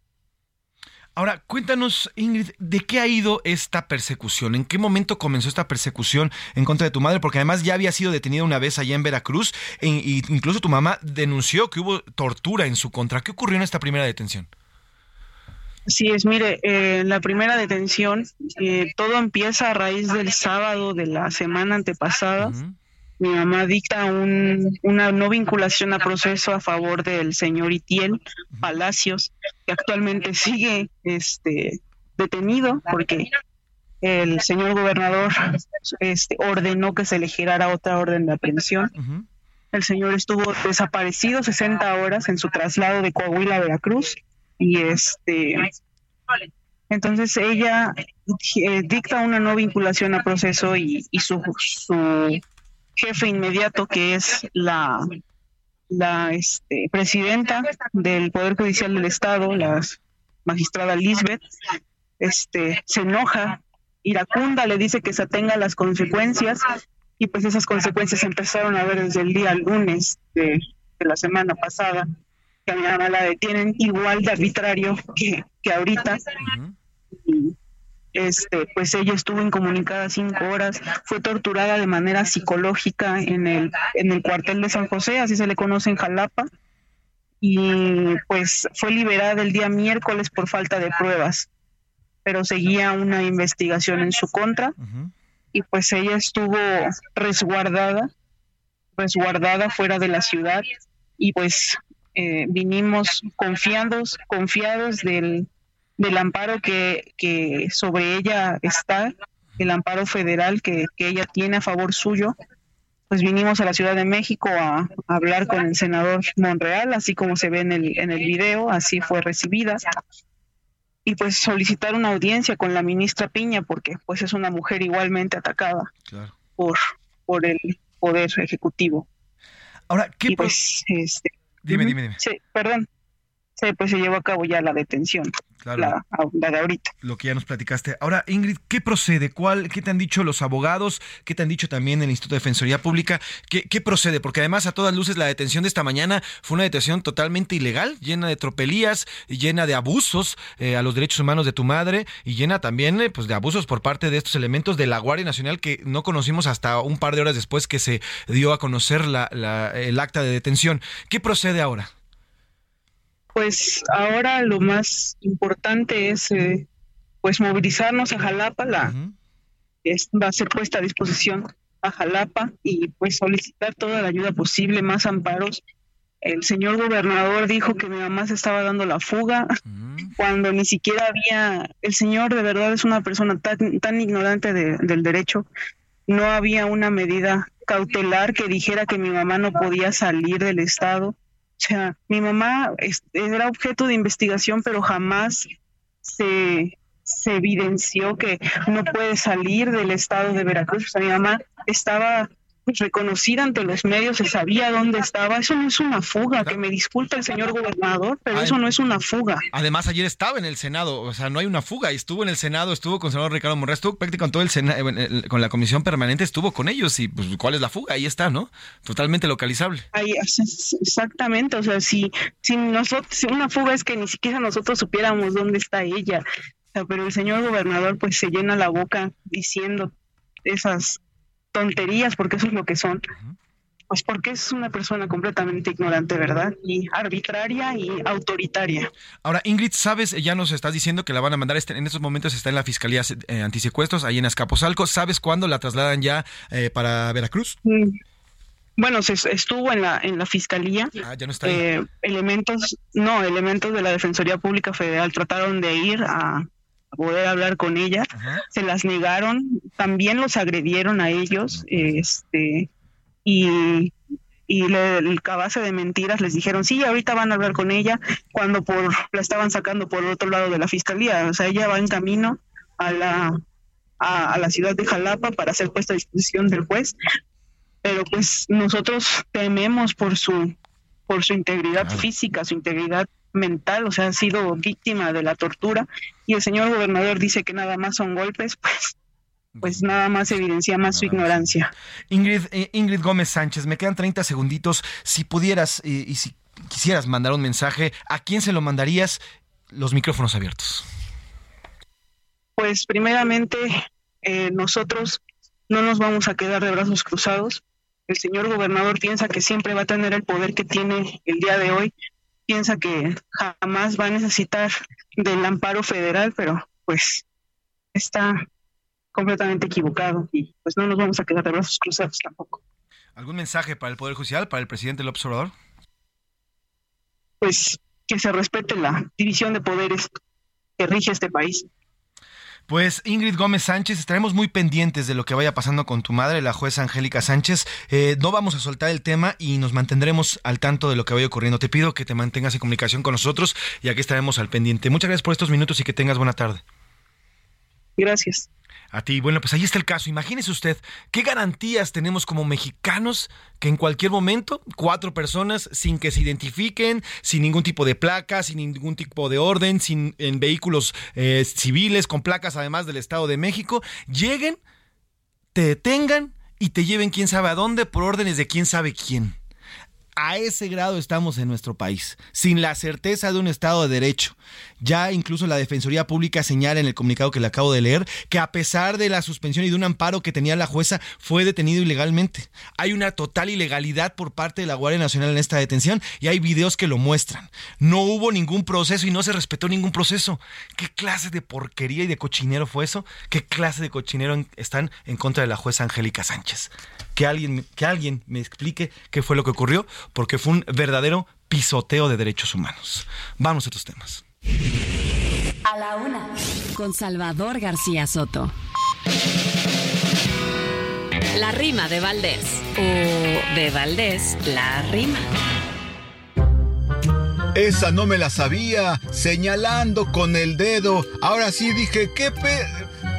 Ahora, cuéntanos, Ingrid, ¿de qué ha ido esta persecución? ¿En qué momento comenzó esta persecución en contra de tu madre? Porque además ya había sido detenida una vez allá en Veracruz e incluso tu mamá denunció que hubo tortura en su contra. ¿Qué ocurrió en esta primera detención? Sí, es, mire, eh, la primera detención, eh, todo empieza a raíz del sábado de la semana antepasada. Mi mamá dicta una no vinculación a proceso a favor del señor Itiel Palacios, que actualmente sigue este, detenido porque el señor gobernador este, ordenó que se le girara otra orden de aprehensión. El señor estuvo desaparecido 60 horas en su traslado de Coahuila a Veracruz y este entonces ella eh, dicta una no vinculación a proceso y, su, su, jefe inmediato que es la la este, presidenta del poder judicial del estado la magistrada Lisbeth este se enoja iracunda le dice que se atenga las consecuencias y pues esas consecuencias empezaron a ver desde el día lunes de, la semana pasada, que a mi mamá la detienen igual de arbitrario que, que ahorita. y, este, pues ella estuvo incomunicada cinco horas, fue torturada de manera psicológica en el, en el cuartel de San José, así se le conoce en Jalapa, y pues fue liberada el día miércoles por falta de pruebas, pero seguía una investigación en su contra, y pues ella estuvo resguardada, resguardada fuera de la ciudad, y pues eh, vinimos confiados, confiados del del amparo que, que sobre ella está, el amparo federal que, que, ella tiene a favor suyo, pues vinimos a la Ciudad de México a, hablar con el senador Monreal, así como se ve en el, en el video, así fue recibida, y pues solicitar una audiencia con la ministra Piña, porque pues es una mujer igualmente atacada por, por el Poder Ejecutivo. Ahora, ¿qué pues, este, Dime, dime, dime. Sí, perdón. Sí, pues se llevó a cabo ya la detención. La, de ahorita. Lo que ya nos platicaste. Ahora, Ingrid, ¿qué procede? ¿Cuál, ¿Qué te han dicho los abogados? ¿Qué te han dicho también el Instituto de Defensoría Pública? ¿Qué, procede? Porque además, a todas luces, la detención de esta mañana fue una detención totalmente ilegal, llena de tropelías, llena de abusos eh, a los derechos humanos de tu madre y llena también eh, pues, de abusos por parte de estos elementos de la Guardia Nacional que no conocimos hasta un par de horas después que se dio a conocer la, el acta de detención. ¿Qué procede ahora? Pues ahora lo más importante es eh, pues movilizarnos a Jalapa, la va a ser puesta a disposición a Jalapa y pues solicitar toda la ayuda posible, más amparos. El señor gobernador dijo que mi mamá se estaba dando la fuga cuando ni siquiera había, el señor de verdad es una persona tan, tan ignorante del derecho, no había una medida cautelar que dijera que mi mamá no podía salir del estado o sea, mi mamá era objeto de investigación, pero jamás se, se evidenció que no puede salir del estado de Veracruz. O sea, mi mamá estaba reconocida ante los medios, se sabía dónde estaba. Eso no es una fuga, que me disculpe el señor gobernador, pero eso no es una fuga. Además, ayer estaba en el Senado, o sea, no hay una fuga, estuvo en el Senado, estuvo con el senador Ricardo Monreal, estuvo prácticamente con todo el Senado, eh, con la comisión permanente, estuvo con ellos y pues, ¿cuál es la fuga? Ahí está, ¿no? Totalmente localizable. Ahí, exactamente, o sea, si, si, nosotros, si una fuga es que ni siquiera nosotros supiéramos dónde está ella, pero el señor gobernador pues se llena la boca diciendo esas tonterías, porque eso es lo que son, pues porque es una persona completamente ignorante, ¿verdad? Y arbitraria y autoritaria. Ahora, Ingrid, ¿sabes? Ya nos estás diciendo que la van a mandar, este, en estos momentos está en la Fiscalía eh, Antisecuestros, ahí en Azcapotzalco. ¿Sabes cuándo la trasladan ya eh, para Veracruz? Mm. Bueno, se estuvo en la en la fiscalía. Ah, ya no está eh, elementos, no, elementos de la Defensoría Pública Federal trataron de ir a, poder hablar con ella, se las negaron, también los agredieron a ellos, este, y, y le, el cabase de mentiras les dijeron, sí, ahorita van a hablar con ella, cuando por la estaban sacando por el otro lado de la fiscalía, o sea, ella va en camino a la, a, la ciudad de Jalapa para ser puesta a disposición del juez, pero pues nosotros tememos por su por su integridad física, su integridad mental, o sea, ha sido víctima de la tortura y el señor gobernador dice que nada más son golpes, pues pues nada más evidencia más su ignorancia. Ingrid, eh, Ingrid Gómez Sánchez, me quedan 30 segunditos. Si pudieras eh, y si quisieras mandar un mensaje, ¿a quién se lo mandarías? Los micrófonos abiertos. Pues primeramente, eh, nosotros no nos vamos a quedar de brazos cruzados. El señor gobernador piensa que siempre va a tener el poder que tiene el día de hoy piensa que jamás va a necesitar del amparo federal, pero pues está completamente equivocado y pues no nos vamos a quedar de brazos cruzados tampoco. ¿Algún mensaje para el Poder Judicial, para el presidente López Obrador? Pues que se respete la división de poderes que rige este país. Pues Ingrid Gómez Sánchez, estaremos muy pendientes de lo que vaya pasando con tu madre, la jueza Angélica Sánchez. Eh, no vamos a soltar el tema y nos mantendremos al tanto de lo que vaya ocurriendo. Te pido que te mantengas en comunicación con nosotros y aquí estaremos al pendiente. Muchas gracias por estos minutos y que tengas buena tarde. Gracias a ti. Bueno, pues ahí está el caso. Imagínese usted qué garantías tenemos como mexicanos que en cualquier momento cuatro personas sin que se identifiquen, sin ningún tipo de placa, sin ningún tipo de orden, sin en vehículos eh, civiles con placas además del Estado de México, lleguen, te detengan y te lleven quién sabe a dónde por órdenes de quién sabe quién. A ese grado estamos en nuestro país, sin la certeza de un Estado de Derecho. Ya incluso la Defensoría Pública señala en el comunicado que le acabo de leer que a pesar de la suspensión y de un amparo que tenía la jueza, fue detenido ilegalmente. Hay una total ilegalidad por parte de la Guardia Nacional en esta detención y hay videos que lo muestran. No hubo ningún proceso y no se respetó ningún proceso. ¿Qué clase de porquería y de cochinero fue eso? ¿Qué clase de cochinero están en contra de la jueza Angélica Sánchez? Que alguien, que alguien me explique qué fue lo que ocurrió porque fue un verdadero pisoteo de derechos humanos. Vamos a estos temas. A la una, con Salvador García Soto. La rima de Valdés. O de Valdés, la rima. Esa no me la sabía, señalando con el dedo. Ahora sí dije, ¿qué pe...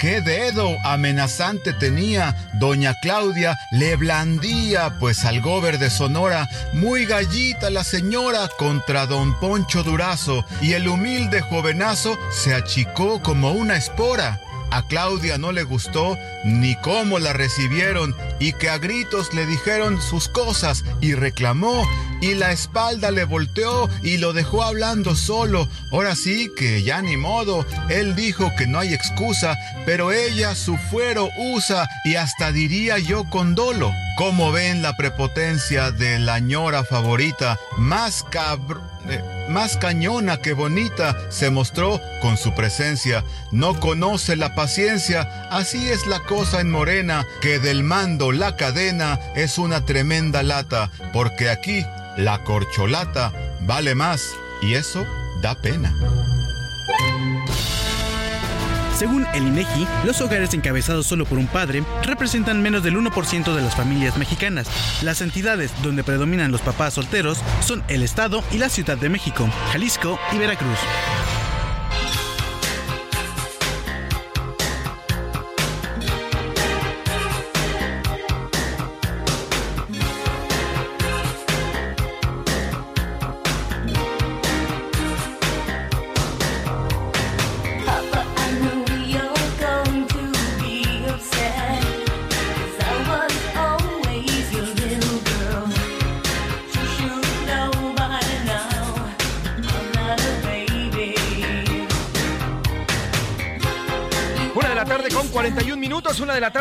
¿Qué dedo amenazante tenía? Doña Claudia le blandía, pues al gober de Sonora, muy gallita la señora contra don Poncho Durazo, y el humilde jovenazo se achicó como una espora. A Claudia no le gustó ni cómo la recibieron y que a gritos le dijeron sus cosas y reclamó y la espalda le volteó y lo dejó hablando solo. Ahora sí que ya ni modo. Él dijo que no hay excusa, pero ella su fuero usa y hasta diría yo con dolo. ¿Cómo ven la prepotencia de la ñora favorita? Más cabr... Eh, más cañona que bonita se mostró con su presencia. No conoce la paciencia, así es la cosa en Morena, que del mando la cadena es una tremenda lata, porque aquí la corcholata vale más y eso da pena. Según el INEGI, los hogares encabezados solo por un padre representan menos del 1% de las familias mexicanas. Las entidades donde predominan los papás solteros son el Estado y la Ciudad de México, Jalisco y Veracruz.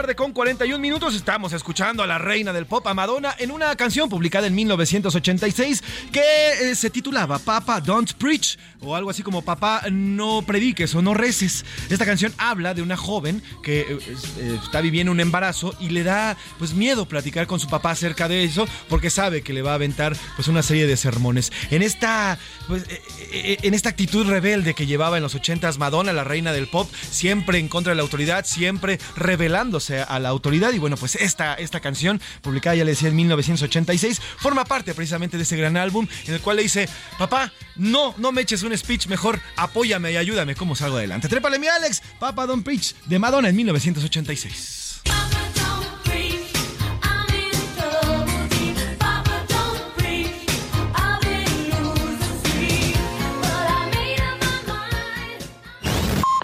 Tarde con 41 minutos. Estamos escuchando a la reina del pop, a Madonna, en una canción publicada en 1986 que eh, se titulaba Papa Don't Preach o algo así como Papá no prediques o no reces. Esta canción habla de una joven que eh, eh, está viviendo un embarazo y le da pues miedo platicar con su papá acerca de eso porque sabe que le va a aventar pues una serie de sermones. En esta pues en esta actitud rebelde que llevaba en los 80s Madonna, la reina del pop, siempre en contra de la autoridad, siempre rebelde a la autoridad. Y bueno, pues esta, esta canción, publicada ya le decía en 1986, forma parte precisamente de ese gran álbum en el cual le dice, papá, no, no me eches un speech, mejor apóyame y ayúdame cómo salgo adelante. Trépale mi Alex, Papa Don't Preach, de Madonna en 1986.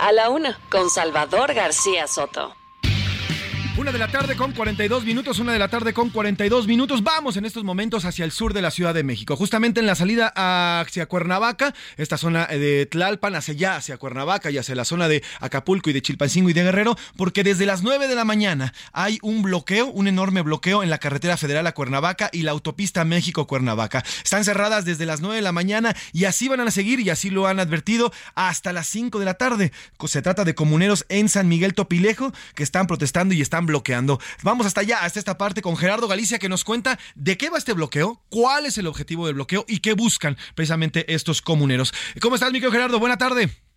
A la una, con Salvador García Soto. Una de la tarde con 42 minutos, una de la tarde con 42 minutos. Vamos en estos momentos hacia el sur de la Ciudad de México, justamente en la salida hacia Cuernavaca, esta zona de Tlalpan, hacia allá, hacia Cuernavaca y hacia la zona de Acapulco y de Chilpancingo y de Guerrero, porque desde las 9 de la mañana hay un bloqueo, un enorme bloqueo en la carretera federal a Cuernavaca y la autopista México-Cuernavaca. Están cerradas desde las 9 de la mañana y así van a seguir y así lo han advertido hasta las 5 de la tarde. Se trata de comuneros en San Miguel Topilejo que están protestando y están bloqueando. Vamos hasta allá, hasta esta parte con Gerardo Galicia que nos cuenta de qué va este bloqueo, cuál es el objetivo del bloqueo y qué buscan precisamente estos comuneros. ¿Cómo estás, mi Gerardo? Buena tarde.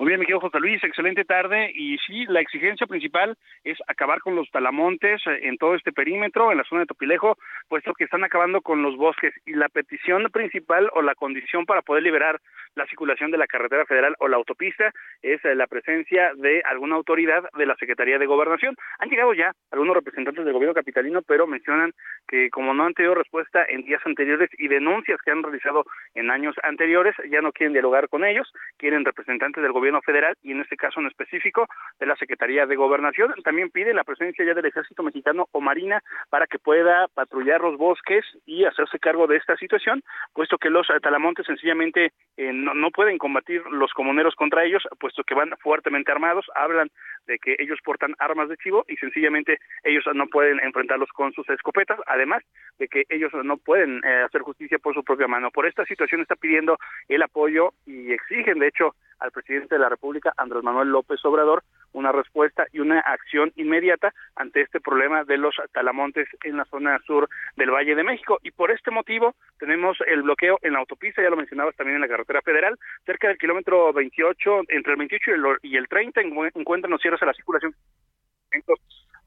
Muy bien, mi querido José Luis, excelente tarde. Y sí, la exigencia principal es acabar con los talamontes eh, en todo este perímetro, en la zona de Topilejo, puesto que están acabando con los bosques. Y la petición principal o la condición para poder liberar la circulación de la carretera federal o la autopista es eh, la presencia de alguna autoridad de la Secretaría de Gobernación. Han llegado ya algunos representantes del gobierno capitalino, pero mencionan que como no han tenido respuesta en días anteriores y denuncias que han realizado en años anteriores, ya no quieren dialogar con ellos, quieren representantes del gobierno gobierno federal y en este caso en específico de la Secretaría de Gobernación. También pide la presencia ya del ejército mexicano o marina para que pueda patrullar los bosques y hacerse cargo de esta situación, puesto que los talamontes sencillamente eh, no, no pueden combatir los comuneros contra ellos, puesto que van fuertemente armados, hablan de que ellos portan armas de chivo y sencillamente ellos no pueden enfrentarlos con sus escopetas, además de que ellos no pueden eh, hacer justicia por su propia mano. Por esta situación está pidiendo el apoyo y exigen, de hecho, al presidente de la República, Andrés Manuel López Obrador, una respuesta y una acción inmediata ante este problema de los talamontes en la zona sur del Valle de México. Y por este motivo tenemos el bloqueo en la autopista, ya lo mencionabas también en la carretera federal, cerca del kilómetro 28, entre el 28 y el, 30 encuentran los cierres a la circulación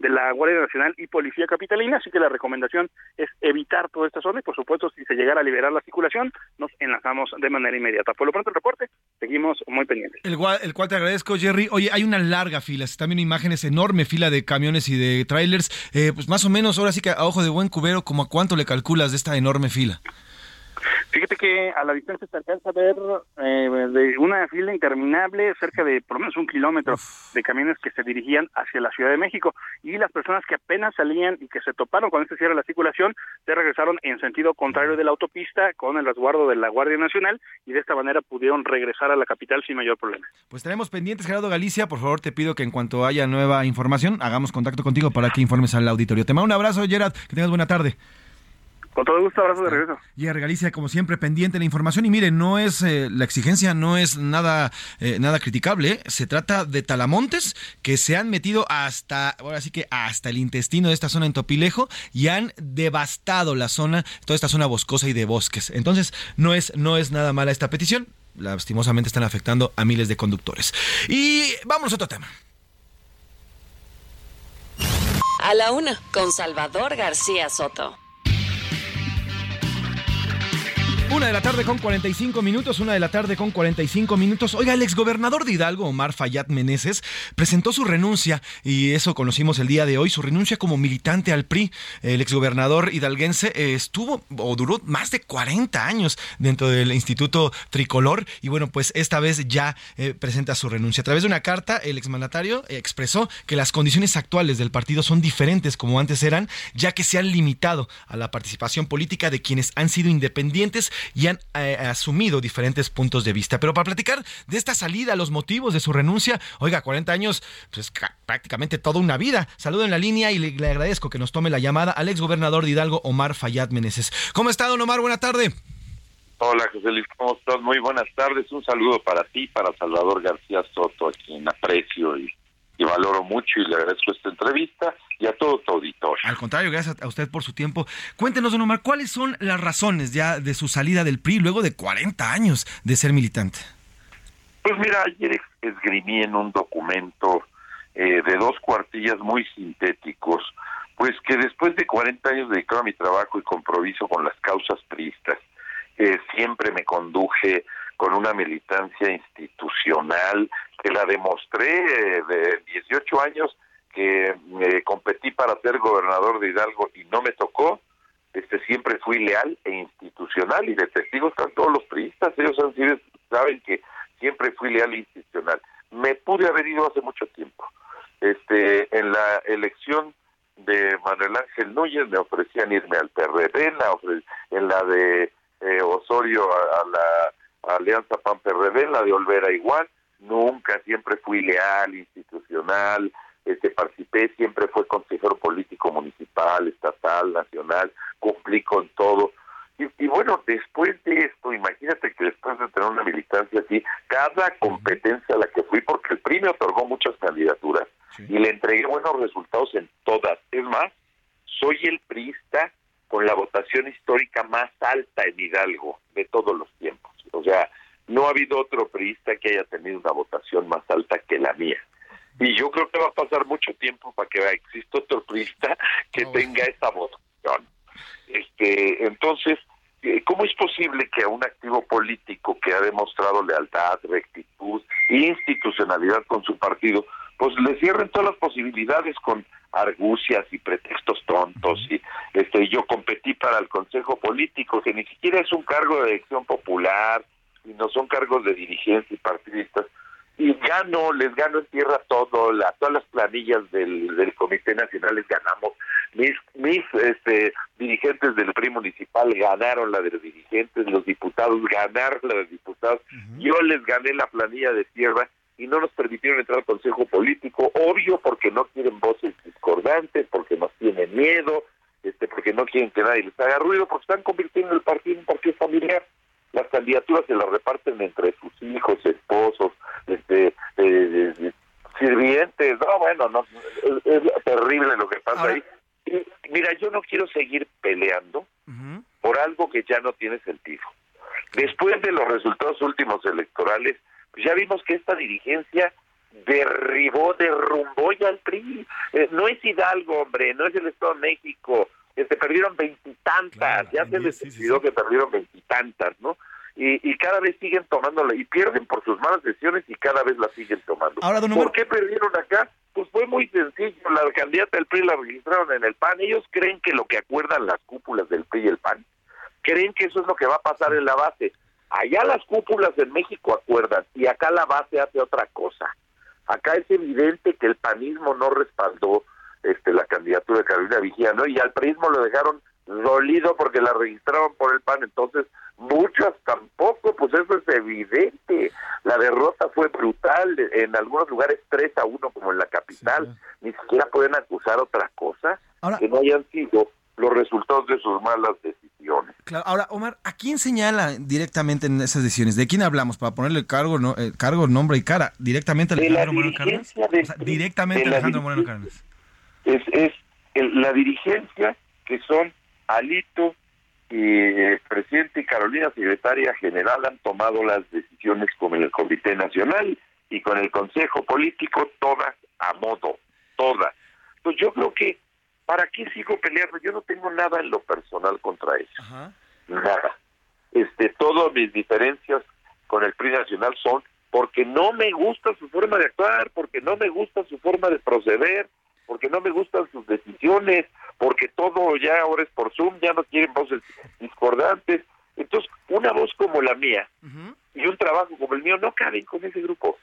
de la Guardia Nacional y Policía Capitalina, así que la recomendación es evitar toda esta zona y por supuesto si se llegara a liberar la circulación nos enlazamos de manera inmediata. Por lo pronto el reporte, seguimos muy pendientes. El cual, el cual te agradezco Jerry. Oye, hay una larga fila, están viendo imágenes, enorme fila de camiones y de trailers, eh, pues más o menos ahora sí que a ojo de buen cubero, como a cuánto le calculas de esta enorme fila. Fíjate que a la distancia se alcanza a ver eh, de una fila interminable, cerca de por lo menos un kilómetro de camiones que se dirigían hacia la Ciudad de México y las personas que apenas salían y que se toparon con este cierre de la circulación se regresaron en sentido contrario de la autopista con el resguardo de la Guardia Nacional y de esta manera pudieron regresar a la capital sin mayor problema. Pues tenemos pendientes, Gerardo Galicia, por favor te pido que en cuanto haya nueva información hagamos contacto contigo para que informes al auditorio. Te mando un abrazo, Gerard, que tengas buena tarde. Con todo gusto, abrazo de regreso. Y a Galicia, como siempre, pendiente de la información. Y mire, no es eh, la exigencia no es nada, eh, nada criticable. ¿eh? Se trata de talamontes que se han metido hasta, ahora sí que hasta el intestino de esta zona en Topilejo y han devastado la zona, toda esta zona boscosa y de bosques. Entonces, no es, no es nada mala esta petición. Lastimosamente están afectando a miles de conductores. Y vamos a otro tema. A la una, con Salvador García Soto. Una de la tarde con 45 minutos, una de la tarde con 45 minutos. Oiga, el exgobernador de Hidalgo, Omar Fayad Meneses, presentó su renuncia y eso conocimos el día de hoy, su renuncia como militante al PRI. El exgobernador hidalguense eh, estuvo o duró más de 40 años dentro del Instituto Tricolor y bueno, pues esta vez ya eh, presenta su renuncia. A través de una carta, el exmandatario expresó que las condiciones actuales del partido son diferentes como antes eran, ya que se han limitado a la participación política de quienes han sido independientes y han eh, asumido diferentes puntos de vista. Pero para platicar de esta salida, los motivos de su renuncia, oiga, 40 años, pues prácticamente toda una vida. Saludo en la línea y le, agradezco que nos tome la llamada al exgobernador de Hidalgo, Omar Fayad Meneses. ¿Cómo está, don Omar? Buena tarde. Hola, José Luis, ¿cómo estás? Muy buenas tardes. Un saludo para ti, para Salvador García Soto, a quien aprecio y y valoro mucho y le agradezco esta entrevista y a todo tu auditorio. Al contrario, gracias a usted por su tiempo. Cuéntenos, don Omar, ¿cuáles son las razones ya de su salida del PRI luego de 40 años de ser militante? Pues mira, ayer esgrimí en un documento eh, de dos cuartillas muy sintéticos, pues que después de 40 años dedicado a mi trabajo y compromiso con las causas priistas, eh, siempre me conduje con una militancia institucional que la demostré eh, de 18 años que me competí para ser gobernador de Hidalgo y no me tocó, este siempre fui leal e institucional y de testigos están todos los priistas, ellos han sido, saben que siempre fui leal e institucional. Me pude haber ido hace mucho tiempo. Este, en la elección de Manuel Ángel Núñez me ofrecían irme al PRD, en la, en la de eh, Osorio a la Alianza PAN PRD, la de Olvera igual, nunca, siempre fui leal, institucional, este participé, siempre fue consejero político municipal, estatal, nacional, cumplí con todo. Y, bueno, después de esto, imagínate que después de tener una militancia así, cada competencia a la que fui, porque el PRI me otorgó muchas candidaturas y le entregué buenos resultados en todas. Es más, soy el priista con la votación histórica más alta en Hidalgo de todos los tiempos. O sea, no ha habido otro priista que haya tenido una votación más alta que la mía. Y yo creo que va a pasar mucho tiempo para que exista otro priista que tenga esa votación. Este, entonces, eh, ¿cómo es posible que a un activo político que ha demostrado lealtad, rectitud e institucionalidad con su partido, pues le cierren todas las posibilidades con argucias y pretextos tontos y este yo competí para el consejo político que ni siquiera es un cargo de elección popular y no son cargos de dirigencia y partidistas y gano, les gano en tierra todo, la, todas las planillas del, del Comité Nacional les ganamos. Mis, mis este, dirigentes del PRI municipal ganaron la de los dirigentes, los diputados ganaron la de los diputados. Yo les gané la planilla de tierra y no nos permitieron entrar al Consejo Político, obvio porque no quieren voces discordantes, porque nos tienen miedo, este, porque no quieren que nadie les haga ruido, porque están convirtiendo el partido en un partido familiar las candidaturas se las reparten entre sus hijos, esposos, este, eh, sirvientes, no, bueno, no, es, terrible lo que pasa ahí. mira, yo no quiero seguir peleando por algo que ya no tiene sentido. Después de los resultados últimos electorales, pues ya vimos que esta dirigencia derribó, derrumbó ya el PRI. Eh, no es Hidalgo, hombre, no es el Estado de México, se perdieron veintitantas, ya se les decidió que perdieron veintitantas, ¿no? Y, y, cada vez siguen tomándola y pierden por sus malas decisiones y cada vez la siguen tomando. ¿Por qué perdieron acá? Pues fue muy sencillo, la candidata del PRI la registraron en el PAN, ellos creen que lo que acuerdan las cúpulas del PRI y el PAN, creen que eso es lo que va a pasar en la base. Allá las cúpulas en México acuerdan y acá la base hace otra cosa. Acá es evidente que el panismo no respaldó este, la candidatura de Carolina Vigía, ¿no? Y al prismo lo dejaron dolido porque la registraron por el PAN, entonces muchas tampoco, pues eso es evidente. La derrota fue brutal, en algunos lugares 3 a 1 como en la capital, ni siquiera pueden acusar otra cosa que no hayan sido los resultados de sus malas decisiones. Claro. Ahora, Omar, ¿a quién señala directamente en esas decisiones? ¿De quién hablamos? Para ponerle cargo, no, eh, cargo nombre y cara. ¿Directamente a Alejandro Moreno Cárdenas? directamente a Alejandro Moreno Cárdenas es, es la dirigencia que son Alito, y presidente y Carolina, secretaria general, han tomado las decisiones con el Comité Nacional y con el Consejo Político, todas a modo, todas. Pues yo creo que, ¿para qué sigo peleando? Yo no tengo nada en lo personal contra eso. Nada. Este, todas mis diferencias con el PRI Nacional son porque no me gusta su forma de actuar, porque no me gusta su forma de proceder, porque no me gustan sus decisiones, porque todo ya ahora es por Zoom, ya no quieren voces discordantes. Entonces, una voz como la mía y un trabajo como el mío no caben con ese grupo.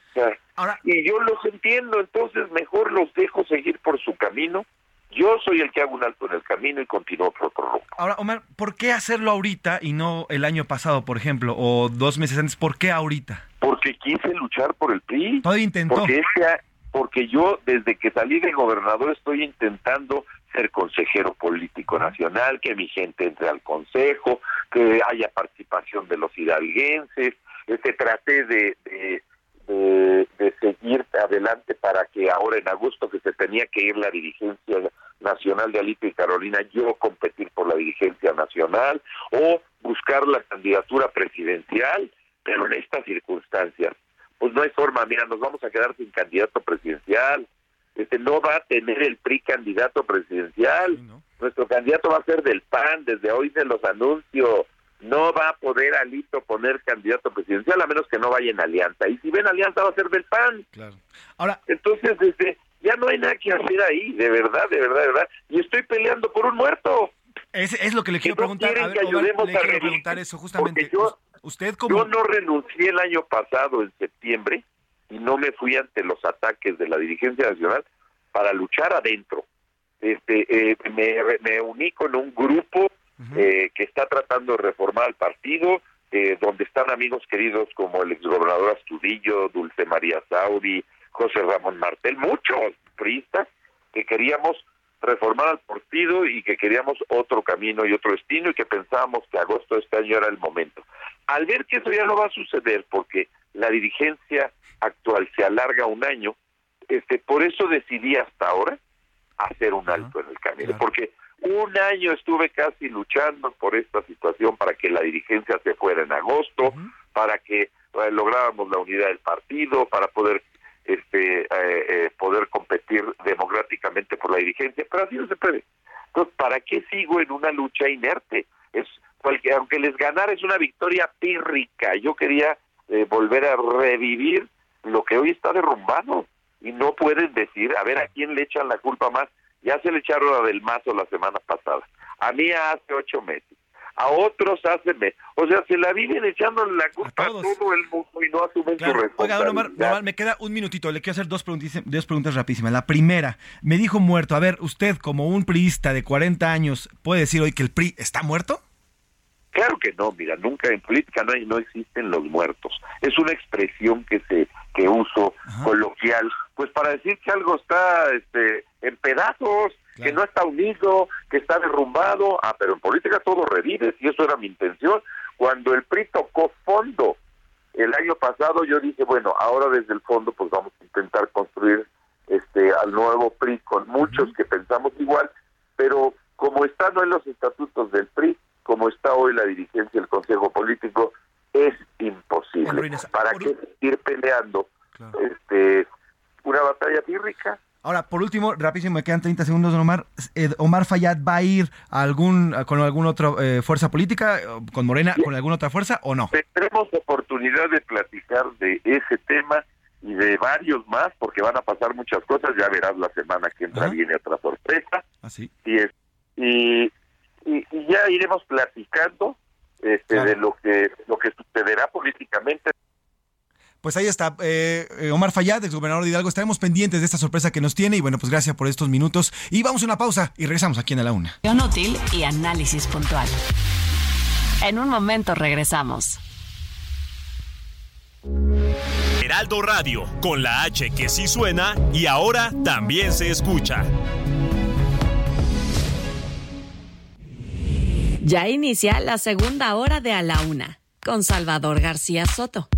y yo los entiendo, entonces mejor los dejo seguir por su camino. Yo soy el que hago un alto en el camino y continúo por otro rumbo. Ahora, Omar, ¿por qué hacerlo ahorita y no el año pasado, por ejemplo, o dos meses antes? ¿Por qué ahorita? Porque quise luchar por el PRI. Todo intentó. Porque ese, porque yo desde que salí de gobernador estoy intentando ser consejero político nacional, que mi gente entre al consejo, que haya participación de los hidalguenses, este traté de, de, de, seguir adelante para que ahora en agosto que se tenía que ir la dirigencia nacional de Alito y Carolina, yo competir por la dirigencia nacional o buscar la candidatura presidencial, pero en estas circunstancias pues no hay forma, mira, nos vamos a quedar sin candidato presidencial, este no va a tener el PRI candidato presidencial, nuestro candidato va a ser del PAN, desde hoy se los anuncio, no va a poder Alito poner candidato presidencial a menos que no vaya en alianza, y si ven alianza va a ser del PAN. Claro. Ahora, entonces este ya no hay nada que hacer ahí, de verdad, de verdad, de verdad, y estoy peleando por un muerto. Es, es lo que le quiero preguntar. A ver, le quiero preguntar eso justamente. Yo, Usted. Yo no renuncié el año pasado, en septiembre, y no me fui ante los ataques de la dirigencia nacional para luchar adentro. Este, eh, me, uní con un grupo eh, que está tratando de reformar el partido, eh, donde están amigos queridos como el exgobernador Astudillo, Dulce María Sauri, José Ramón Martel, muchos priistas que queríamos reformar al partido y que queríamos otro camino y otro destino y que pensábamos que agosto de este año era el momento. Al ver que eso ya no va a suceder porque la dirigencia actual se alarga un año, este, por eso decidí hasta ahora hacer un alto en el camino, porque un año estuve casi luchando por esta situación para que la dirigencia se fuera en agosto, para que eh, lográramos la unidad del partido, para poder este eh, eh, poder competir democráticamente por la dirigencia, pero así no se puede. Entonces, ¿para qué sigo en una lucha inerte? Es aunque les ganara es una victoria pírrica. Yo quería eh, volver a revivir lo que hoy está derrumbado y no pueden decir, a ver a quién le echan la culpa más. Ya se le echaron a Del Mazo la semana pasada, a mí hace ocho meses, a otros hacen, o sea, se la viven echando la culpa a, todo el mundo y no asumen su responsabilidad. Oiga, Omar, me queda un minutito, le quiero hacer dos preguntas, dos preguntas rapidísimas. La primera, me dijo muerto, a ver, usted como un priista de 40 años, ¿puede decir hoy que el PRI está muerto? Claro que no, mira, nunca en política no, no existen los muertos. Es una expresión que se que uso coloquial, pues para decir que algo está este, en pedazos, que no está unido, que está derrumbado. Ah, pero en política todo revive, y eso era mi intención. Cuando el PRI tocó fondo el año pasado, yo dije, bueno, ahora desde el fondo, pues vamos a intentar construir este al nuevo PRI con muchos que pensamos igual, pero como están hoy los estatutos del PRI, como está hoy la dirigencia del Consejo Político, es imposible. ¿Para qué ir peleando este, una batalla pírrica? Ahora, por último, rapidísimo, me quedan 30 segundos, Omar. Eh, ¿Omar Fayad va a ir a algún, con alguna otra eh, fuerza política, con Morena, con alguna otra fuerza o no? Tendremos oportunidad de platicar de ese tema y de varios más, porque van a pasar muchas cosas. Ya verás la semana que entra, viene otra sorpresa. Así. Ah, y, y, ya iremos platicando este, de lo que, lo que sucederá políticamente pues ahí está, eh, eh, Omar Fayad, ex gobernador de Hidalgo. Estaremos pendientes de esta sorpresa que nos tiene. Y bueno, pues gracias por estos minutos. Y vamos a una pausa y regresamos aquí en la una. Útil y análisis puntual. En un momento regresamos. Heraldo Radio, con la H que sí suena y ahora también se escucha. Ya inicia la segunda hora de A la Una con Salvador García Soto.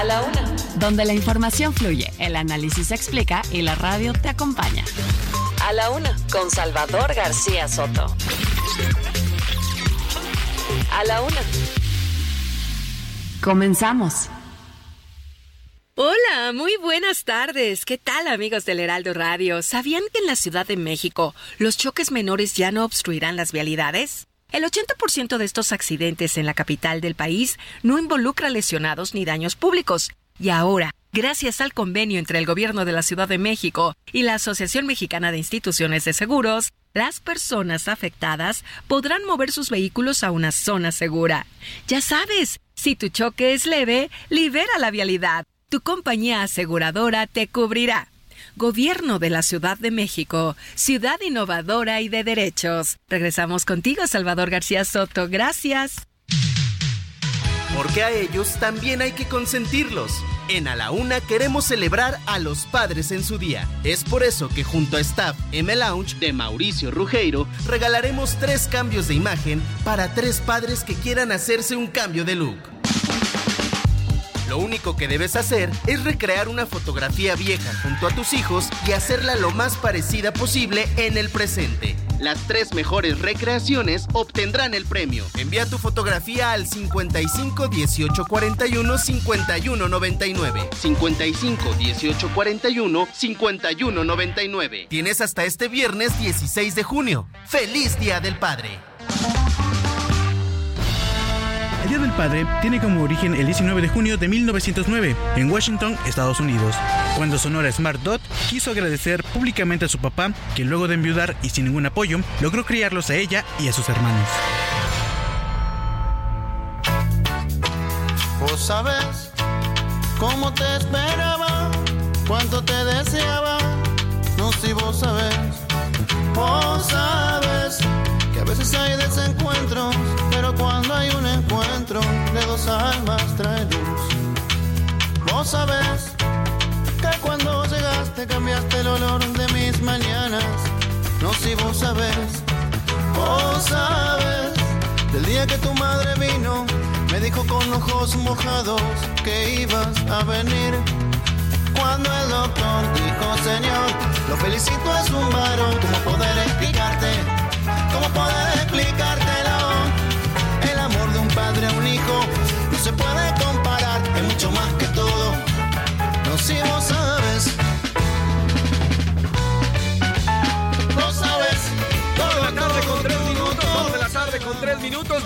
A la Una, donde la información fluye, el análisis se explica y la radio te acompaña. A la Una con Salvador García Soto. A la Una. Comenzamos. Hola, muy buenas tardes. ¿Qué tal amigos del Heraldo Radio? ¿Sabían que en la Ciudad de México los choques menores ya no obstruirán las vialidades? El 80% de estos accidentes en la capital del país no involucra lesionados ni daños públicos. Y ahora, gracias al convenio entre el Gobierno de la Ciudad de México y la Asociación Mexicana de Instituciones de Seguros, las personas afectadas podrán mover sus vehículos a una zona segura. Ya sabes, si tu choque es leve, libera la vialidad. Tu compañía aseguradora te cubrirá. Gobierno de la Ciudad de México, ciudad innovadora y de derechos. Regresamos contigo, Salvador García Soto. Gracias. Porque a ellos también hay que consentirlos. En A la Una queremos celebrar a los padres en su día. Es por eso que junto a Staff M Lounge de Mauricio Rugeiro regalaremos tres cambios de imagen para tres padres que quieran hacerse un cambio de look. Lo único que debes hacer es recrear una fotografía vieja junto a tus hijos y hacerla lo más parecida posible en el presente. Las tres mejores recreaciones obtendrán el premio. Envía tu fotografía al 55 18 41 51 99. 55 18 41 51 99. Tienes hasta este viernes 16 de junio. ¡Feliz Día del Padre! Día del Padre tiene como origen el 19 de junio de 1909 en Washington, Estados Unidos, cuando Sonora Smart Dot quiso agradecer públicamente a su papá, que luego de enviudar y sin ningún apoyo, logró criarlos a ella y a sus hermanos. Vos sabes cómo te esperaba, cuánto te deseaba, no si vos sabes, vos sabes a veces hay desencuentros, pero cuando hay dos almas trae luz. Vos sabés que cuando llegaste cambiaste el olor de mis mañanas. No si vos sabés, vos sabes del día que tu madre vino, me dijo con ojos mojados que ibas a venir. Cuando el doctor dijo, Señor, lo felicito, es un varón, como poder explicarte? ¿Cómo poder explicártelo?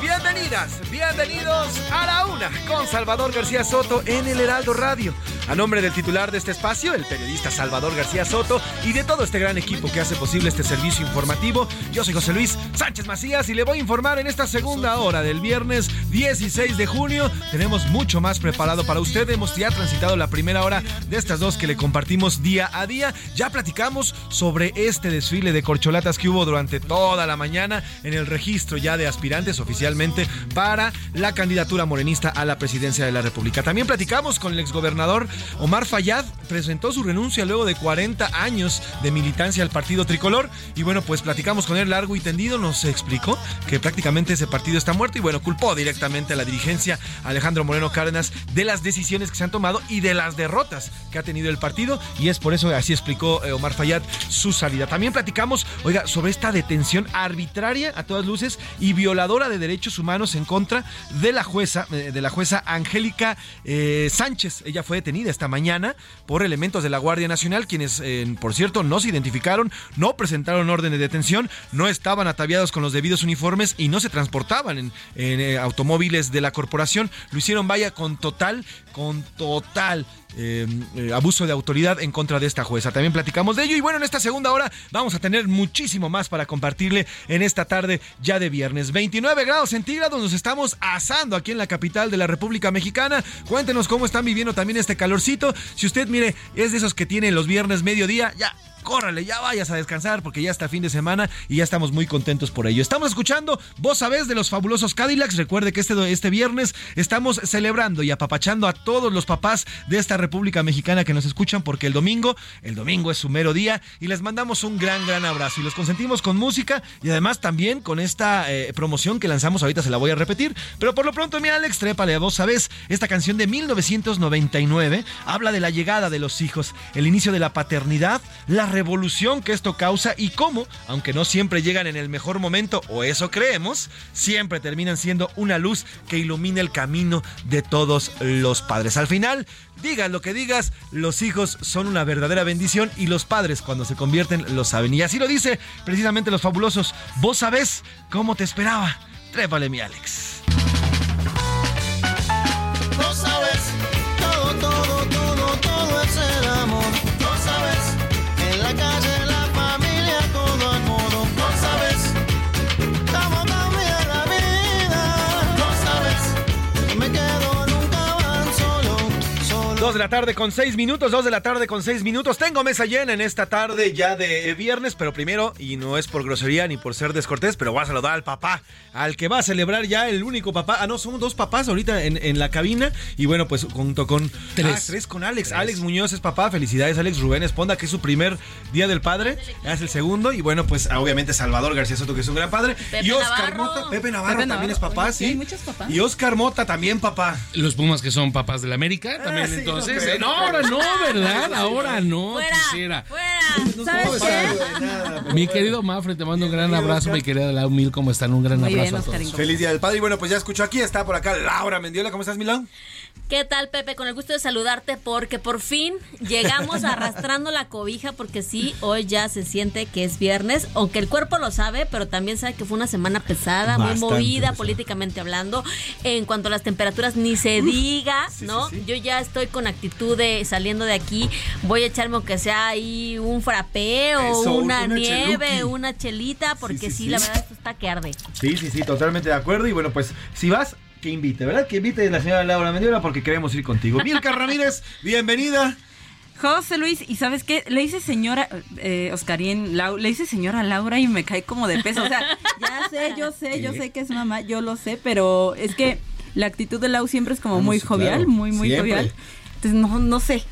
Bienvenidas, bienvenidos a la una con Salvador García Soto en el Heraldo Radio. A nombre del titular de este espacio, el periodista Salvador García Soto, y de todo este gran equipo que hace posible este servicio informativo, yo soy José Luis Sánchez Macías y le voy a informar en esta segunda hora del viernes 16 de junio. Tenemos mucho más preparado para usted. Hemos ya transitado la primera hora de estas dos que le compartimos día a día. Ya platicamos sobre este desfile de corcholatas que hubo durante toda la mañana en el registro ya de aspirantes oficialmente para la candidatura morenista a la presidencia de la República. También platicamos con el exgobernador Omar Fayad, presentó su renuncia luego de 40 años de militancia al partido tricolor y bueno, pues platicamos con él largo y tendido, nos explicó que prácticamente ese partido está muerto y bueno, culpó directamente a la dirigencia Alejandro Moreno Cárdenas de las decisiones que se han tomado y de las derrotas que ha tenido el partido y es por eso así explicó eh, Omar Fayad su salida. También platicamos, oiga, sobre esta detención arbitraria a todas luces y violadora de derechos humanos en contra de la jueza, eh, de la jueza Angélica eh, Sánchez. Ella fue detenida esta mañana por elementos de la Guardia Nacional, quienes, por cierto, no se identificaron, no presentaron orden de detención, no estaban ataviados con los debidos uniformes y no se transportaban en, automóviles de la corporación. Lo hicieron, vaya, con total, con total eh, eh, abuso de autoridad en contra de esta jueza. También platicamos de ello y bueno, en esta segunda hora vamos a tener muchísimo más para compartirle en esta tarde ya de viernes. 29 grados centígrados, nos estamos asando aquí en la capital de la República Mexicana. Cuéntenos cómo están viviendo también este calorcito. Si usted mire, es de esos que tiene los viernes mediodía, ya córrale, ya vayas a descansar porque ya está fin de semana y ya estamos muy contentos por ello. Estamos escuchando Vos sabés de los fabulosos Cadillacs. Recuerde que este, este viernes estamos celebrando y apapachando a todos los papás de esta República Mexicana que nos escuchan porque el domingo, el domingo es su mero día y les mandamos un gran, gran abrazo. Y los consentimos con música y además también con esta eh, promoción que lanzamos, ahorita se la voy a repetir, pero por lo pronto, mira Alex, trépale a vos sabés, esta canción de 1999 habla de la llegada de los hijos, el inicio de la paternidad, la revolución que esto causa y cómo, aunque no siempre llegan en el mejor momento, o eso creemos, siempre terminan siendo una luz que ilumina el camino de todos los padres. Al final, digas lo que digas, los hijos son una verdadera bendición y los padres cuando se convierten lo saben. Y así lo dice precisamente los fabulosos. Vos sabés cómo te esperaba. Trépale mi Alex. Dos de la tarde con seis minutos, dos de la tarde con seis minutos. Tengo mesa llena en esta tarde ya de viernes, pero primero, y no es por grosería ni por ser descortés, pero voy a saludar al papá, al que va a celebrar ya el único papá. Ah, no, son dos papás ahorita en, la cabina. Y bueno, pues junto con tres, ah, tres con Alex. Alex Muñoz es papá. Felicidades, Alex Rubén Esponda, que es su primer día del padre. Es el segundo. Y bueno, pues obviamente Salvador García Soto, que es un gran padre. y Oscar Mota, Pepe Navarro también es papá, sí. muchos papás. Y Oscar Mota también papá. Los Pumas que son papás de la América también. Ah, entonces, no, ahora no, ¿verdad? Ahora no, quisiera. Fuera. Mi querido Mafre, te mando un gran abrazo, mi querida Lau Mil, ¿cómo están? Un gran abrazo a todos. Feliz Día del Padre. Y bueno, pues ya escucho aquí, está por acá Laura Mendiola. ¿Cómo estás, Milán? ¿Qué tal, Pepe? Con el gusto de saludarte porque por fin llegamos [LAUGHS] arrastrando la cobija porque sí, hoy ya se siente que es viernes, aunque el cuerpo lo sabe, pero también sabe que fue una semana pesada, muy movida políticamente hablando. En cuanto a las temperaturas, ni se diga, ¿no? Yo ya estoy con actitud de saliendo de aquí, voy a echarme aunque sea ahí un frappé o una, nieve, una chelita, porque sí, la verdad esto está que arde. Sí, sí, sí, totalmente de acuerdo. Y bueno, pues si vas, que invite, ¿verdad? Que invite a la señora Laura Mendiola porque queremos ir contigo. Milka [LAUGHS] Ramírez, bienvenida. José Luis, ¿y sabes qué? Le dice señora, eh, Oscarín, le dice señora Laura y me cae como de peso. O sea, ya sé, yo sé, yo sé que es mamá, yo lo sé, pero es que la actitud de Lau siempre es como muy jovial, muy, muy jovial no, no sé.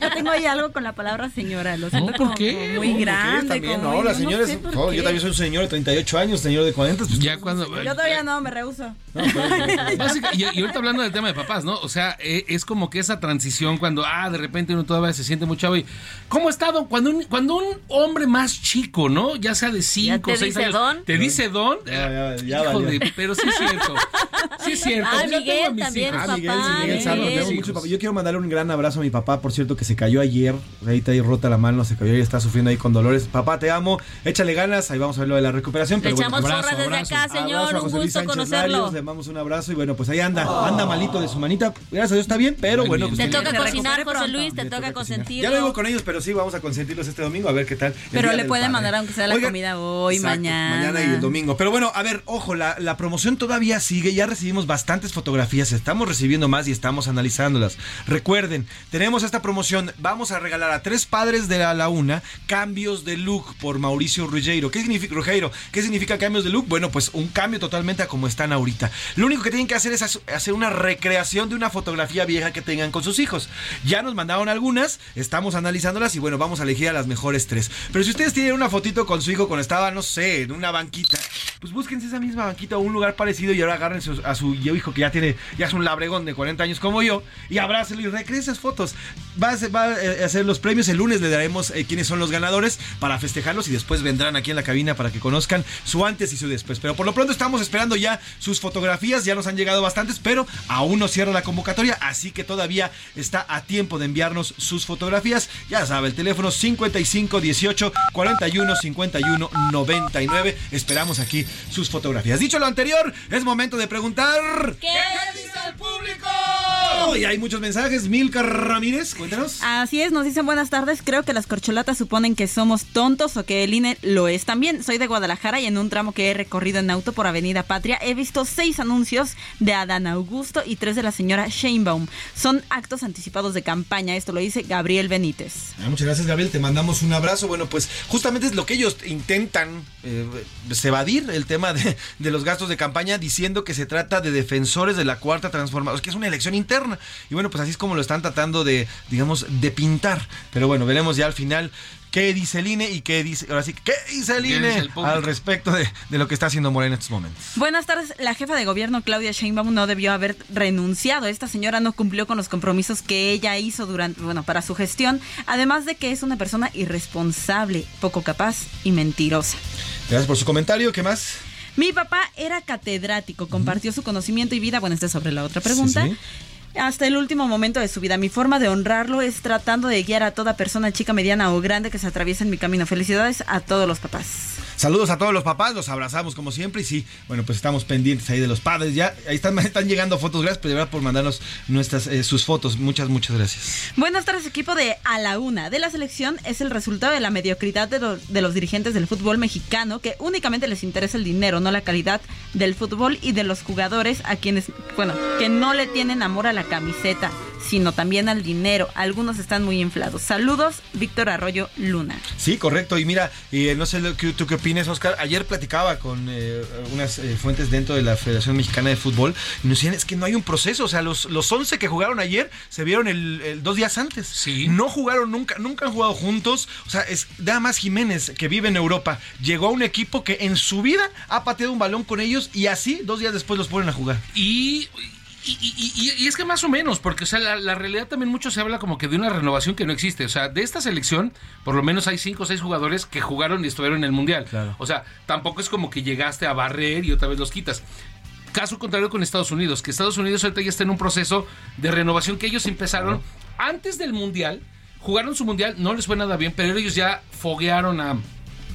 Yo tengo ahí algo con la palabra señora. Lo siento como, muy grande. no, la señora es, yo también soy un señor de 38 años, señor de 40. Pues, ya cuando, yo todavía no, me rehuso. [LAUGHS] y, ahorita hablando del tema de papás, ¿no? O sea, e, es como que esa transición cuando, ah, de repente uno todavía se siente muy chavo y, ¿cómo ha estado? Cuando un, cuando un hombre más chico, ¿no? Ya sea de 5 o 6 años. Don? Te dice don. Ya, ya, ya, pero sí es cierto. Sí es cierto. Ah, Miguel también, papá. Miguel, Yo quiero mandarle un gran abrazo a mi papá, por cierto, que se cayó ayer. Ahí está ahí rota la mano, se cayó y está sufriendo ahí con dolores. Papá, te amo, échale ganas, ahí vamos a ver lo de la recuperación. Le Pero bueno, echamos abrazo, desde abrazo. acá, señor. Abrazo Un gusto Sánchez conocerlo. Larios, le damos un abrazo y bueno, pues ahí anda, anda malito de su manita. Gracias a Dios está bien, pero bueno. pues Te toca cocinar, José. Luis, te toca consentirlo. Ya lo digo con ellos, pero sí, vamos a consentirlos este domingo a ver qué tal. Pero le del puede Padre. mandar aunque sea la comida hoy, Exacto, mañana. Mañana y el domingo. Pero bueno, a ver, ojo, la, la promoción todavía sigue. Ya recibimos bastantes fotografías. Estamos recibiendo más y estamos analizándolas. Recuerden, tenemos esta promoción. Vamos a regalar a tres padres de la, la una cambios de look por Mauricio Ruggiero. ¿Qué significa, Ruggiero? ¿Qué significa cambios de look? Bueno, pues un cambio totalmente a como están ahorita. Lo único que tienen que hacer es hac- hacer una recreación de una fotografía vieja que tengan con sus hijos. Ya nos mandaron algunas, estamos analizándolas y bueno, vamos a elegir a las mejores tres. Pero si ustedes tienen una fotito con su hijo cuando estaba, no sé, en una banquita, pues búsquense esa misma banquita o un lugar parecido y ahora agarren a su hijo que ya tiene, ya es un labregón de 40 años como yo y abrácelo y recreen esas fotos. Va a, a hacer los premios, el lunes le daremos eh, quiénes son los ganadores para festejarlos y después vendrán aquí en la cabina para que conozcan su antes y su después. Pero por lo pronto estamos esperando ya sus fotografías, ya nos han llegado bastantes, pero aún no cierra la convocatoria, así que todavía está a tiempo de enviarnos sus fotografías. Ya sabe, el teléfono 55 18 41 51 99. Esperamos aquí sus fotografías. Dicho lo anterior, es momento de preguntar. ¿Qué dice el público? Y hay muchos mensajes. Milka Ramírez, cuéntanos. Así es, nos dicen buenas tardes. Creo que las corcholatas suponen que somos tontos o que el INE lo es también. Soy de Guadalajara y en un tramo que he recorrido en auto por Avenida Patria he visto seis anuncios de Adán Augusto y tres de la señora Sheinbaum. Son actos anticipados de campaña. Esto lo dice Gabriel Benítez. Ah, muchas gracias, Gabriel. Te mandamos un abrazo. Bueno, pues justamente es lo que ellos intentan eh, evadir el tema de, de los gastos de campaña diciendo que se trata de defensores de la cuarta transformación, que es una elección interna. Y bueno, pues así es como lo están tratando de, digamos, de pintar. Pero bueno, veremos ya al final. ¿Qué dice el INE y qué dice, ahora sí, qué dice el ¿Qué INE el al respecto de, de lo que está haciendo Morena en estos momentos? Buenas tardes. La jefa de gobierno, Claudia Sheinbaum, no debió haber renunciado. Esta señora no cumplió con los compromisos que ella hizo durante, bueno, para su gestión. Además de que es una persona irresponsable, poco capaz y mentirosa. Gracias por su comentario. ¿Qué más? Mi papá era catedrático, compartió su conocimiento y vida. Bueno, esta es sobre la otra pregunta. Sí, sí. Hasta el último momento de su vida. Mi forma de honrarlo es tratando de guiar a toda persona, chica, mediana o grande que se atraviesa en mi camino. Felicidades a todos los papás. Saludos a todos los papás, los abrazamos como siempre y sí, bueno, pues estamos pendientes ahí de los padres. Ya ahí están, [LAUGHS] llegando fotos, gracias de por mandarnos nuestras eh, sus fotos. Muchas, muchas gracias. Buenas tardes, equipo de A la Una. De la selección es el resultado de la mediocridad de, de los dirigentes del fútbol mexicano, que únicamente les interesa el dinero, no la calidad del fútbol y de los jugadores a quienes, bueno, que no le tienen amor a la camiseta, sino también al dinero. Algunos están muy inflados. Saludos, Víctor Arroyo Luna. Sí, correcto. Y mira, eh, no sé lo que, tú qué opinas, Oscar. Ayer platicaba con eh, unas eh, fuentes dentro de la Federación Mexicana de Fútbol y nos decían, es que no hay un proceso. O sea, los, los 11 que jugaron ayer se vieron el, el dos días antes. Sí. No jugaron nunca, nunca han jugado juntos. O sea, es nada más Jiménez, que vive en Europa, llegó a un equipo que en su vida ha pateado un balón con ellos y así dos días después los ponen a jugar. Y, y, y- y- y es que más o menos, porque o sea, la, la realidad también mucho se habla como que de una renovación que no existe. O sea, de esta selección, por lo menos hay cinco o seis jugadores que jugaron y estuvieron en el Mundial. O sea, tampoco es como que llegaste a barrer y otra vez los quitas. Caso contrario con Estados Unidos, que Estados Unidos ahorita ya está en un proceso de renovación que ellos empezaron antes del Mundial, jugaron su Mundial, no les fue nada bien, pero ellos ya foguearon a,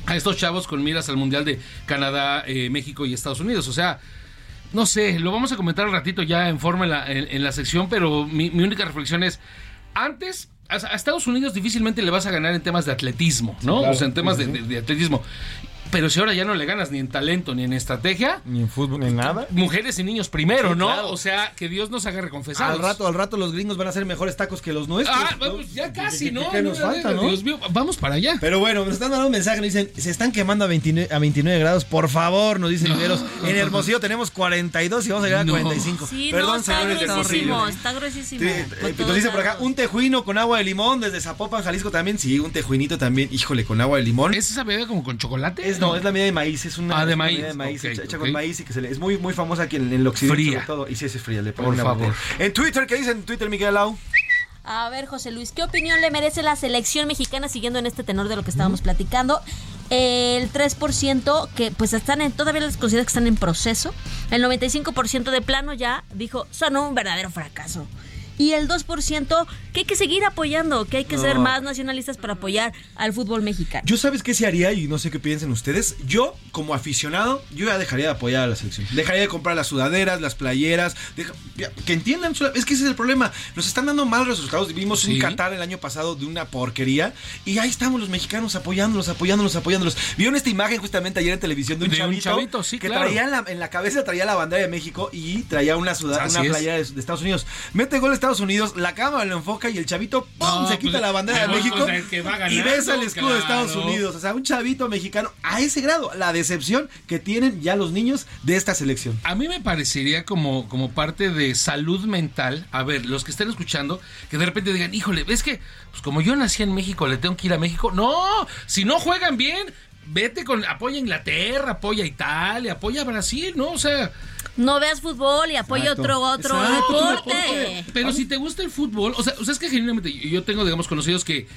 a estos chavos con miras al Mundial de Canadá, eh, México y Estados Unidos. O sea, no sé, lo vamos a comentar un ratito ya en forma en la, en- en la sección, pero mi, mi única reflexión es, antes a, a Estados Unidos difícilmente le vas a ganar en temas de atletismo, ¿no? claro. O sea, en temas de atletismo. Pero si ahora ya no le ganas ni en talento ni en estrategia, Ni en fútbol, ni en nada. mujeres y niños primero, Sí, ¿no? claro. O sea, que Dios nos haga reconfesados. Al rato, al rato los gringos van a hacer mejores tacos que los nuestros. Ah, ¿no? pues ya ¿Qué- casi, qué- ¿no? qué nos No, falta, no? Dios mío, vamos para allá. Pero bueno, nos están dando un mensaje, nos dicen, se están quemando a 29, a 29 grados, por favor, nos dicen Riveros. En Hermosillo tenemos 42 y vamos a llegar No. a 45. Sí, Perdón, no, está señores gruesísimo, está gruesísimo. Sí, eh, nos dice por acá, un tejuino con agua de limón desde Zapopan, Jalisco también. Sí, un tejuinito también, híjole, con agua de limón. ¿Es esa bebida como con chocolate? Es, no, es la medida de maíz, es una, Ah, de maíz, medida de maíz ok, hecha, con maíz y que se le, es muy, muy famosa aquí en, en el occidente Fría. sobre todo. Y sí es fría, le ponen Por favor. botella. En Twitter, ¿qué dicen en Twitter, Miguel Lau? A ver, José Luis, ¿qué opinión le merece la selección mexicana siguiendo en este tenor de lo que estábamos platicando? El 3% que pues están en, todavía les considera que están en proceso. El 95% de plano ya dijo, son un verdadero fracaso. Y el 2% que hay que seguir apoyando, que hay que ser más nacionalistas para apoyar al fútbol mexicano. Yo sabes qué se haría y no sé qué piensen ustedes. Yo, como aficionado, yo ya dejaría de apoyar a la selección. Dejaría de comprar las sudaderas, las playeras. deja- ya, que entiendan, es que ese es el problema. Nos están dando malos resultados. Vimos Sí. un Qatar el año pasado de una porquería. Y ahí estamos los mexicanos apoyándolos, apoyándolos, apoyándolos. ¿Vieron esta imagen justamente ayer en televisión de un De un chavito? chavito, sí, que claro. traía en la, en la cabeza traía la bandera de México y traía una, suda- Así una playera de, de Estados Unidos. Mete gol a Estados Unidos, la cámara lo enfoca y el chavito ¡pum! No, se quita pues, la bandera de [LAUGHS] México que y besa el escudo de Estados. Unidos. O sea, un chavito mexicano a ese grado. La decepción que tienen ya los niños de esta selección. A mí me parecería como, como parte de salud mental. A ver, los que estén escuchando, que de repente digan, híjole, es que pues como yo nací en México, le tengo que ir a México. No, si no juegan bien, vete con, apoya a Inglaterra, apoya a Italia, apoya a Brasil, ¿no? O sea. No veas fútbol y apoya otro otro Exacto, deporte. Pero si te gusta el fútbol, o sea, o sea, es que genuinamente yo tengo, digamos, conocidos que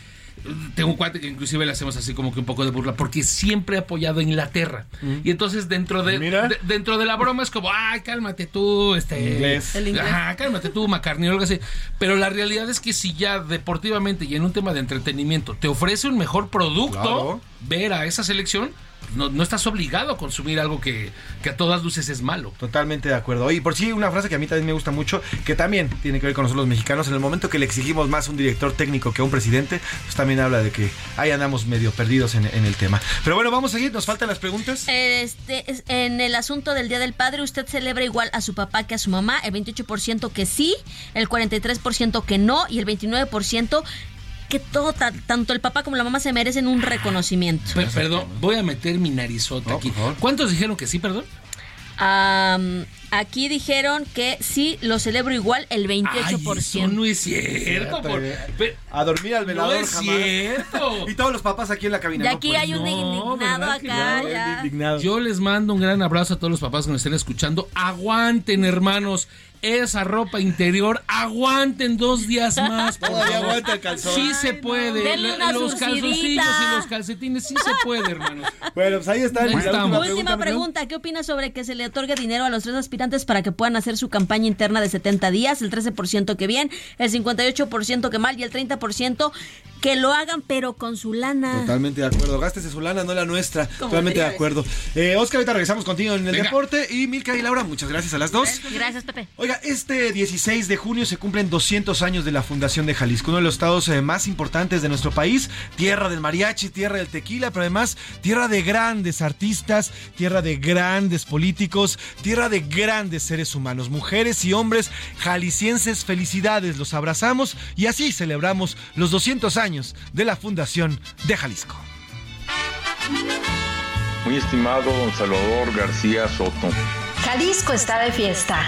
tengo un cuate que inclusive le hacemos así como que un poco de burla porque siempre ha apoyado a Inglaterra. Y entonces dentro de, de- dentro de la broma es como, ay, cálmate tú, este Inglés. El inglés. Ajá, cálmate tú, McCartney o algo así. Pero la realidad es que si ya deportivamente y en un tema de entretenimiento te ofrece un mejor producto, Claro. ver a esa selección, no, no estás obligado a consumir algo que, que a todas luces es malo. Totalmente de acuerdo. Oye, por sí, una frase que a mí también me gusta mucho, que también tiene que ver con nosotros los mexicanos. En el momento que le exigimos más a un director técnico que a un presidente, pues también habla de que ahí andamos medio perdidos en, en el tema. Pero bueno, vamos a seguir. Nos faltan las preguntas. Este, es- en el asunto del Día del Padre, ¿usted celebra igual a su papá que a su mamá? El 28% que sí, el 43% que no y el 29% que todo, ta- tanto el papá como la mamá se merecen un reconocimiento. Per- perdón, voy a meter mi narizota aquí. ¿Cuántos dijeron que sí, perdón? Am, aquí dijeron que sí, lo celebro igual el 28%. Ay, eso no es cierto. por- pe- A dormir al velador No es jamás. cierto. [LAUGHS] Y todos los papás aquí en la cabina. ¿no? aquí Pues hay un no. indignado ¿verdad que acá, no? ya. Yo les mando un gran abrazo a todos los papás que nos estén escuchando. Aguanten, hermanos. Esa ropa interior, aguanten dos días más. Todavía aguanta el calzón. Sí se puede. Los calzoncillos y los calcetines sí se puede, hermanos. Bueno, pues ahí está. Ahí la estamos. Última pregunta, ¿qué opina sobre que se le otorgue dinero a los tres aspirantes para que puedan hacer su campaña interna de 70 días? El 13% que bien, el 58% que mal y el 30% que lo hagan pero con su lana. Totalmente de acuerdo. Gástese su lana, no la nuestra. Totalmente de acuerdo. Eh, Oscar, ahorita regresamos contigo en el Venga. deporte. Y Milka y Laura, muchas gracias a las dos. Gracias, Pepe. Oiga, este 16 de junio se cumplen 200 años de la fundación de Jalisco, uno de los estados eh, más importantes de nuestro país, tierra del mariachi, tierra del tequila, pero además tierra de grandes artistas, tierra de grandes políticos, tierra de grandes seres humanos, mujeres y hombres jaliscienses, felicidades, los abrazamos y así celebramos los 200 años de la fundación de Jalisco. Muy estimado don Salvador García Soto. Jalisco está de fiesta.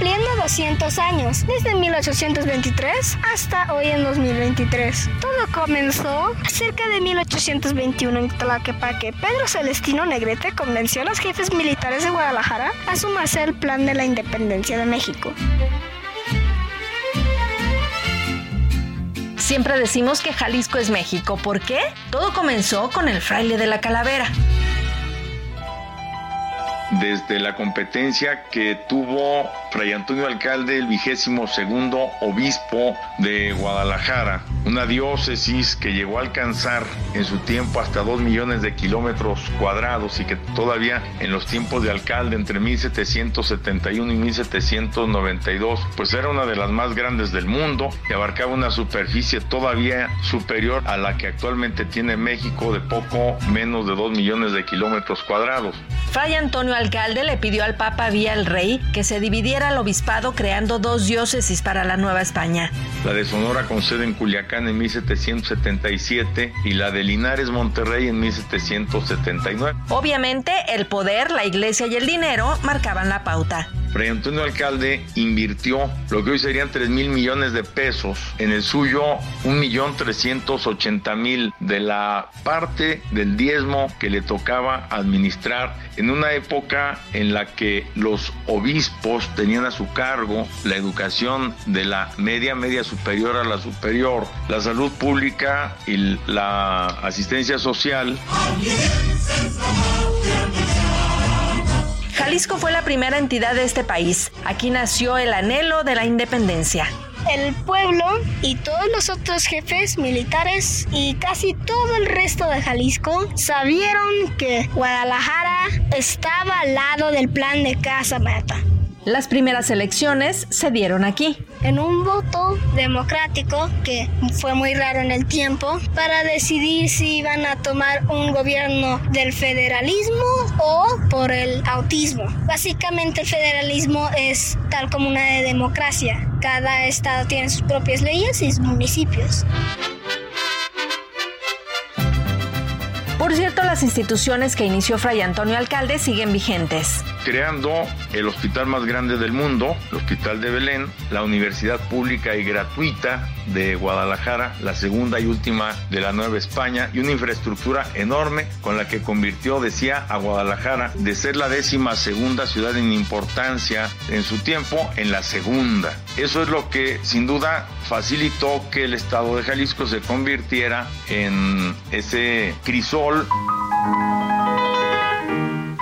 Cumpliendo 200 años, desde 1823 hasta hoy en 2023. Todo comenzó cerca de 1821 en Tlaquepaque. Pedro Celestino Negrete convenció a los jefes militares de Guadalajara a sumarse al plan de la independencia de México. Siempre decimos que Jalisco es México. ¿Por qué? Todo comenzó con el fraile de la calavera. Desde la competencia que tuvo Fray Antonio Alcalde, el vigésimo segundo obispo de Guadalajara, una diócesis que llegó a alcanzar en su tiempo hasta dos millones de kilómetros cuadrados y que todavía en los tiempos de alcalde entre 1771 y 1792, pues era una de las más grandes del mundo y abarcaba una superficie todavía superior a la que actualmente tiene México de poco menos de dos millones de kilómetros cuadrados. Fray Antonio Alcalde le pidió al Papa Vía el Rey que se dividiera el obispado creando dos diócesis para la Nueva España. la de Sonora con sede en Culiacán en 1777 y la de Linares Monterrey en 1779. Obviamente, el poder, la iglesia y el dinero marcaban la pauta. Fray Antonio Alcalde invirtió lo que hoy serían 3 mil millones de pesos, en el suyo 1.380.000 de la parte del diezmo que le tocaba administrar en una época en la que los obispos tenían a su cargo la educación de la media, media superior a la superior, la salud pública y la asistencia social. Jalisco fue la primera entidad de este país. Aquí nació el anhelo de la independencia. El pueblo y todos los otros jefes militares y casi todo el resto de Jalisco sabieron que Guadalajara estaba al lado del plan de Casa Mata. Las primeras elecciones se dieron aquí. En un voto democrático que fue muy raro en el tiempo para decidir si iban a tomar un gobierno del federalismo o por el autismo. Básicamente el federalismo es tal como una de democracia. Cada estado tiene sus propias leyes y sus municipios. Por cierto, las instituciones que inició Fray Antonio Alcalde siguen vigentes. Creando el hospital más grande del mundo, el Hospital de Belén, la Universidad Pública y Gratuita de Guadalajara, la segunda y última de la Nueva España, y una infraestructura enorme con la que convirtió, decía, a Guadalajara de ser la décima segunda ciudad en importancia en su tiempo en la segunda. Eso es lo que sin duda facilitó que el estado de Jalisco se convirtiera en ese crisol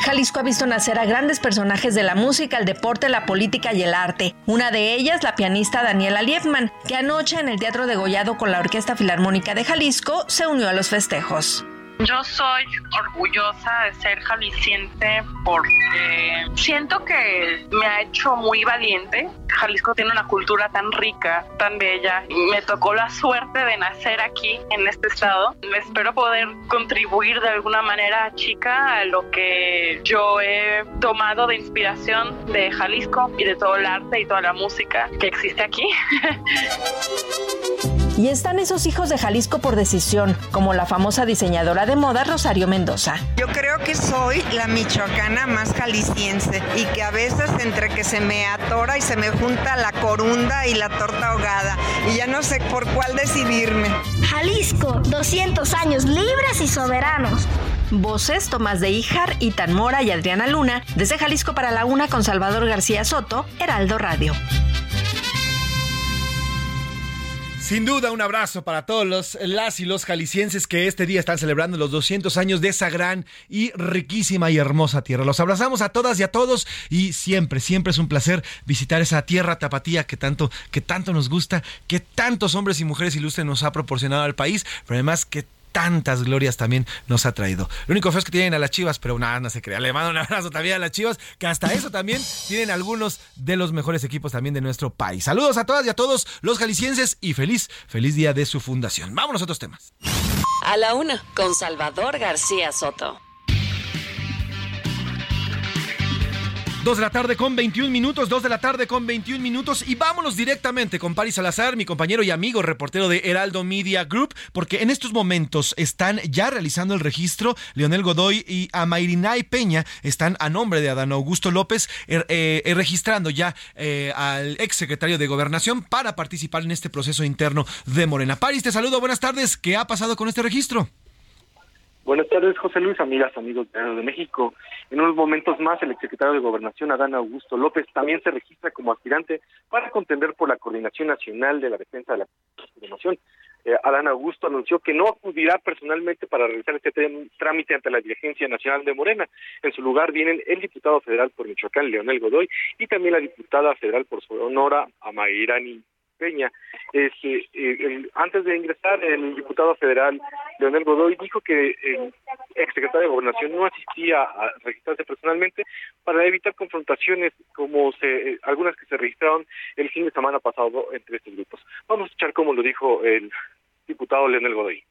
Jalisco ha visto nacer a grandes personajes de la música, el deporte, la política y el arte. Una de ellas, la pianista Daniela Liefman, que anoche en el Teatro de Gollado con la Orquesta Filarmónica de Jalisco se unió a los festejos. Yo soy orgullosa de ser jalisciense porque siento que me ha hecho muy valiente. Jalisco tiene una cultura tan rica, tan bella. Me tocó la suerte de nacer aquí, en este estado. Espero poder contribuir de alguna manera chica a lo que yo he tomado de inspiración de Jalisco y de todo el arte y toda la música que existe aquí. [LAUGHS] Y están esos hijos de Jalisco por decisión, como la famosa diseñadora de moda Rosario Mendoza. Yo creo que soy la michoacana más jalisciense y que a veces entre que se me atora y se me junta la corunda y la torta ahogada y ya no sé por cuál decidirme. Jalisco, 200 años libres y soberanos. Voces Tomás de Ijar, Itan Mora y Adriana Luna, desde Jalisco para la Una con Salvador García Soto, Heraldo Radio. Sin duda, un abrazo para todos los, las y los jaliscienses que este día están celebrando los 200 años de esa gran y riquísima y hermosa tierra. Los abrazamos a todas y a todos y siempre, siempre es un placer visitar esa tierra tapatía que tanto, que tanto nos gusta, que tantos hombres y mujeres ilustres nos ha proporcionado al país, pero además que tantas glorias también nos ha traído. Lo único feo es que tienen a las chivas, pero nada, no se crea. Le mando un abrazo también a las chivas, que hasta eso también tienen algunos de los mejores equipos también de nuestro país. Saludos a todas y a todos los jaliscienses y feliz, feliz día de su fundación. Vámonos a otros temas. A la una, con Salvador García Soto. Dos de la tarde con 21 minutos, dos de la tarde con 21 minutos y vámonos directamente con Paris Salazar, mi compañero y amigo reportero de Heraldo Media Group, porque en estos momentos están ya realizando el registro Leonel Godoy y Amairinay Peña están a nombre de Adán Augusto López er, eh, eh, registrando ya eh, al ex secretario de Gobernación para participar en este proceso interno de Morena. Paris, te saludo, buenas tardes, ¿qué ha pasado con este registro? Buenas tardes, José Luis, amigas, amigos de México. En unos momentos más, el exsecretario de Gobernación, Adán Augusto López, también se registra como aspirante para contender por la Coordinación Nacional de la Defensa de la Gobernación. Eh, Adán Augusto anunció que no acudirá personalmente para realizar este trámite ante la Dirigencia Nacional de Morena. En su lugar vienen el diputado federal por Michoacán, Leonel Godoy, y también la diputada federal por Sonora, Amairani Peña. Este, eh, antes de ingresar, el diputado federal Leonel Godoy dijo que el exsecretario de Gobernación no asistía a registrarse personalmente para evitar confrontaciones como se, eh, algunas que se registraron el fin de semana pasado entre estos grupos. Vamos a escuchar cómo lo dijo el diputado Leonel Godoy.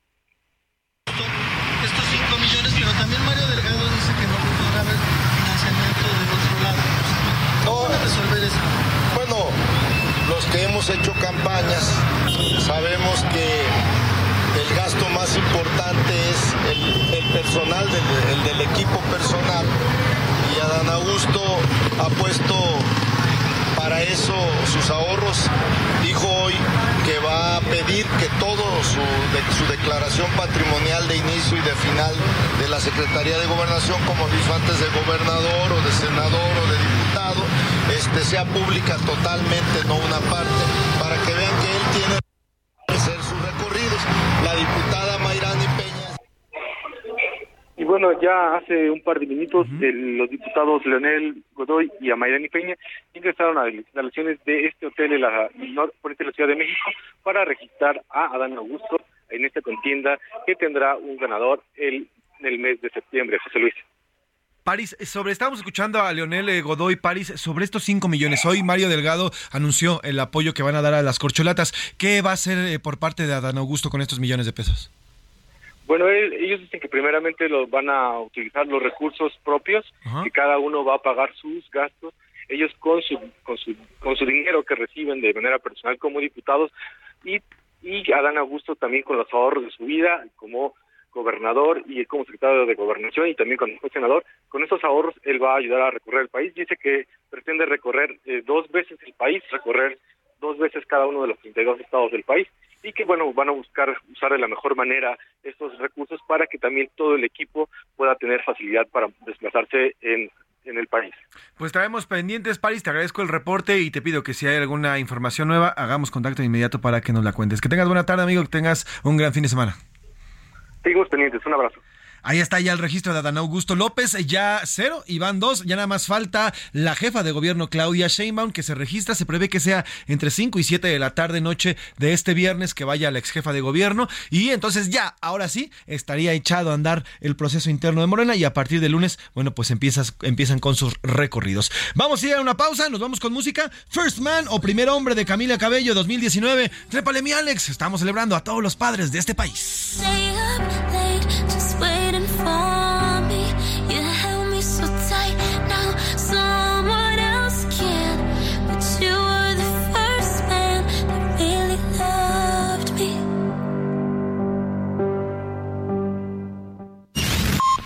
Estos 5 millones, pero también Mario Delgado dice que no podrá haber financiamiento de otro lado. ¿Cómo resolver eso? Hemos hecho campañas sabemos que el gasto más importante es el, personal, del, el del equipo personal. Y Adán Augusto ha puesto para eso sus ahorros. Dijo hoy que va a pedir que todo su, de, su declaración patrimonial de inicio y de final de la Secretaría de Gobernación, como dijo antes, de gobernador o de senador o de diputado, este, sea pública totalmente, no una parte, para que vean que él tiene que hacer sus recorridos. La diputada Mayrani Peña bueno, ya hace un par de minutos los diputados Leonel Godoy y Amairani Peña ingresaron a las instalaciones de este hotel en la, norte de la Ciudad de México para registrar a Adán Augusto en esta contienda que tendrá un ganador el, el mes de septiembre, José Luis. París, sobre, estamos escuchando a Leonel eh, Godoy París sobre estos 5 millones. Hoy Mario Delgado anunció el apoyo que van a dar a las corcholatas. ¿Qué va a hacer eh, por parte de Adán Augusto con estos millones de pesos? Bueno, ellos dicen que primeramente los van a utilizar los recursos propios, que cada uno va a pagar sus gastos. Ellos con su, con su, con su dinero que reciben de manera personal como diputados y, y Adán Augusto también con los ahorros de su vida como gobernador y como secretario de gobernación y también cuando fue senador, con esos ahorros él va a ayudar a recorrer el país. Dice que pretende recorrer eh, dos veces el país, recorrer dos veces cada uno de los 32 estados del país y que bueno van a buscar usar de la mejor manera estos recursos para que también todo el equipo pueda tener facilidad para desplazarse en, en el país. Pues traemos pendientes, París, te agradezco el reporte y te pido que si hay alguna información nueva, hagamos contacto de inmediato para que nos la cuentes. Que tengas buena tarde, amigo, que tengas un gran fin de semana. Seguimos pendientes. Un abrazo. Ahí está ya el registro de Adán Augusto López, ya cero, y van dos, ya nada más falta la jefa de gobierno Claudia Sheinbaum que se registra, se prevé que sea entre 5 y 7 de la tarde noche de este viernes que vaya la ex jefa de gobierno y entonces ya, ahora sí, estaría echado a andar el proceso interno de Morena y a partir de lunes, bueno, pues empiezas, empiezan con sus recorridos. Vamos a ir a una pausa, nos vamos con música. First Man o Primer Hombre de Camila Cabello 2019. Trépale mi Alex, estamos celebrando a todos los padres de este país.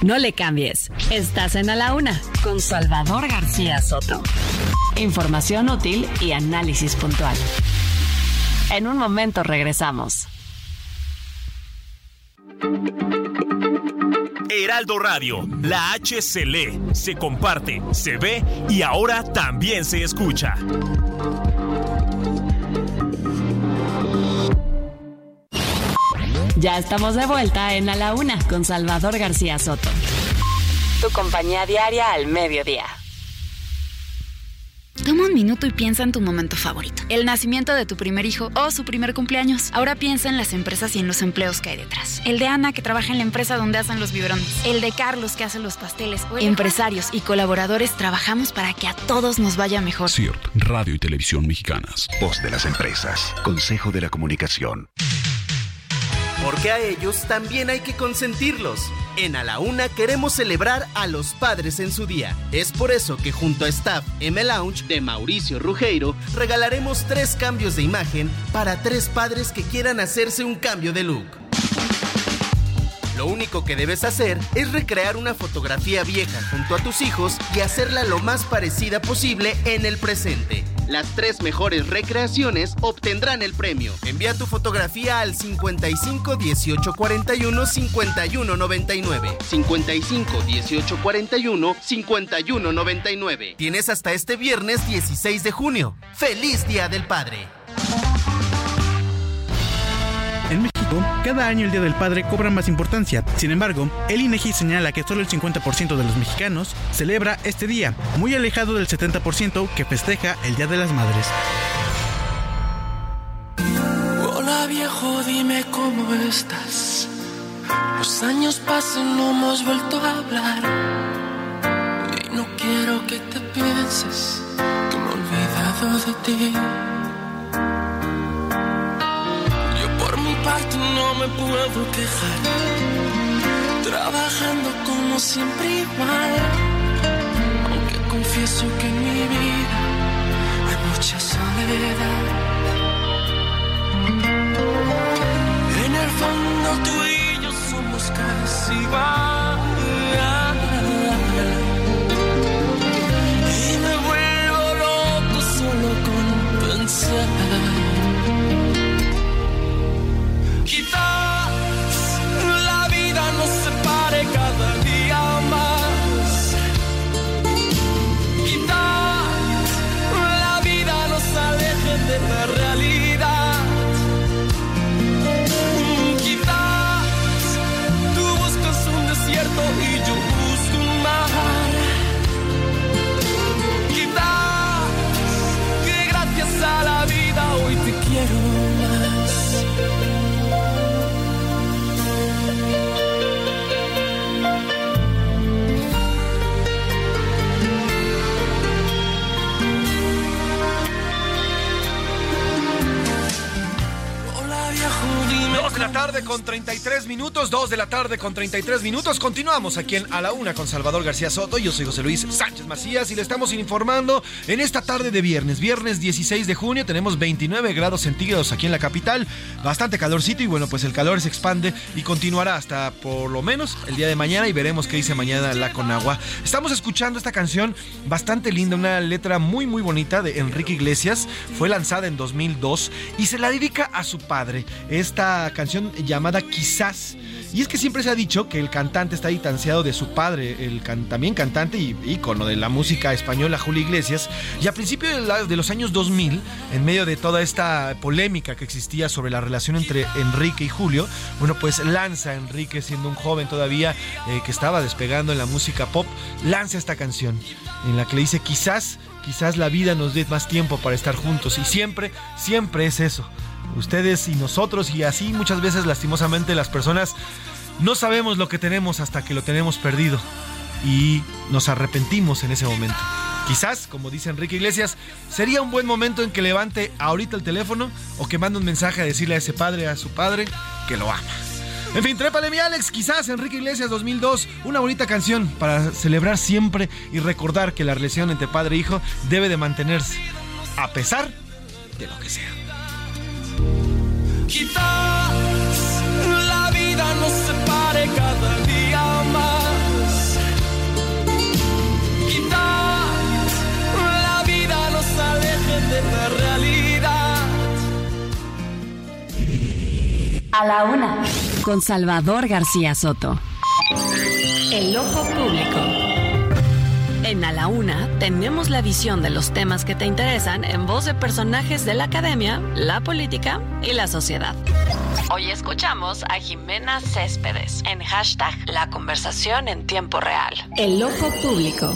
No le cambies. Estás en A la Una con Salvador García Soto. Información útil y análisis puntual. En un momento regresamos. Heraldo Radio, la H se lee, se comparte, se ve y ahora también se escucha. Ya estamos de vuelta en A la Una con Salvador García Soto. Tu compañía diaria al mediodía. Toma un minuto y piensa en tu momento favorito. El nacimiento de tu primer hijo o su primer cumpleaños. Ahora piensa en las empresas y en los empleos que hay detrás. El de Ana que trabaja en la empresa donde hacen los biberones. El de Carlos que hace los pasteles. Empresarios y colaboradores trabajamos para que a todos nos vaya mejor. CIRT, Radio y Televisión Mexicanas. Voz de las empresas. Consejo de la Comunicación. Porque a ellos también hay que consentirlos. En A la Una queremos celebrar a los padres en su día. Es por eso que junto a Staff M Lounge de Mauricio Rugeiro regalaremos tres cambios de imagen para tres padres que quieran hacerse un cambio de look. Lo único que debes hacer es recrear una fotografía vieja junto a tus hijos y hacerla lo más parecida posible en el presente. Las tres mejores recreaciones obtendrán el premio. Envía tu fotografía al 55 18 41 51 99. 55 18 41 51 99. Tienes hasta este viernes 16 de junio. ¡Feliz Día del Padre! Cada año el Día del Padre cobra más importancia. Sin embargo, el INEGI señala que solo el 50% de los mexicanos celebra este día, muy alejado del 70% que festeja el Día de las Madres. Hola viejo, dime cómo estás. Los años pasan, no hemos vuelto a hablar. Y no quiero que te pienses me he olvidado de ti. Parte no me puedo quejar. Trabajando como siempre igual. Aunque confieso que en mi vida hay mucha soledad. En el fondo tú y yo somos casi igual. Y me vuelvo loco solo con pensar. Quizás con 33 minutos, 2 de la tarde con 33 minutos. Continuamos aquí en A la Una con Salvador García Soto. Yo soy José Luis Sánchez Macías y le estamos informando en esta tarde de viernes, viernes 16 de junio. Tenemos 29 grados centígrados aquí en la capital, bastante calorcito y bueno, pues el calor se expande y continuará hasta por lo menos el día de mañana y veremos qué dice mañana la Conagua. Estamos escuchando esta canción bastante linda, una letra muy muy bonita de Enrique Iglesias. Fue lanzada en 2002 y se la dedica a su padre. Esta canción llamada Quizás. Y es que siempre se ha dicho que el cantante está distanciado de su padre, el también cantante y ícono de la música española Julio Iglesias. Y a principios de, de, los años 2000, en medio de toda esta polémica que existía sobre la relación entre Enrique y Julio, bueno, pues lanza Enrique, siendo un joven todavía eh, que estaba despegando en la música pop, lanza esta canción en la que le dice quizás, quizás la vida nos dé más tiempo para estar juntos. Y siempre, siempre es eso ustedes y nosotros y así muchas veces lastimosamente las personas no sabemos lo que tenemos hasta que lo tenemos perdido y nos arrepentimos en ese momento. Quizás, como dice Enrique Iglesias, sería un buen momento en que levante ahorita el teléfono o que mande un mensaje a decirle a ese padre, a su padre, que lo ama. En fin, trépale mi Alex, quizás Enrique Iglesias 2002, una bonita canción para celebrar siempre y recordar que la relación entre padre e hijo debe de mantenerse, a pesar de lo que sea. Quizás la vida nos separe cada día más. Quizás la vida nos aleje de la realidad. A la una. Con Salvador García Soto. El ojo público. En A la Una tenemos la visión de los temas que te interesan en voz de personajes de la academia, la política y la sociedad. Hoy escuchamos a Jimena Céspedes en hashtag La conversación en tiempo real. El ojo público.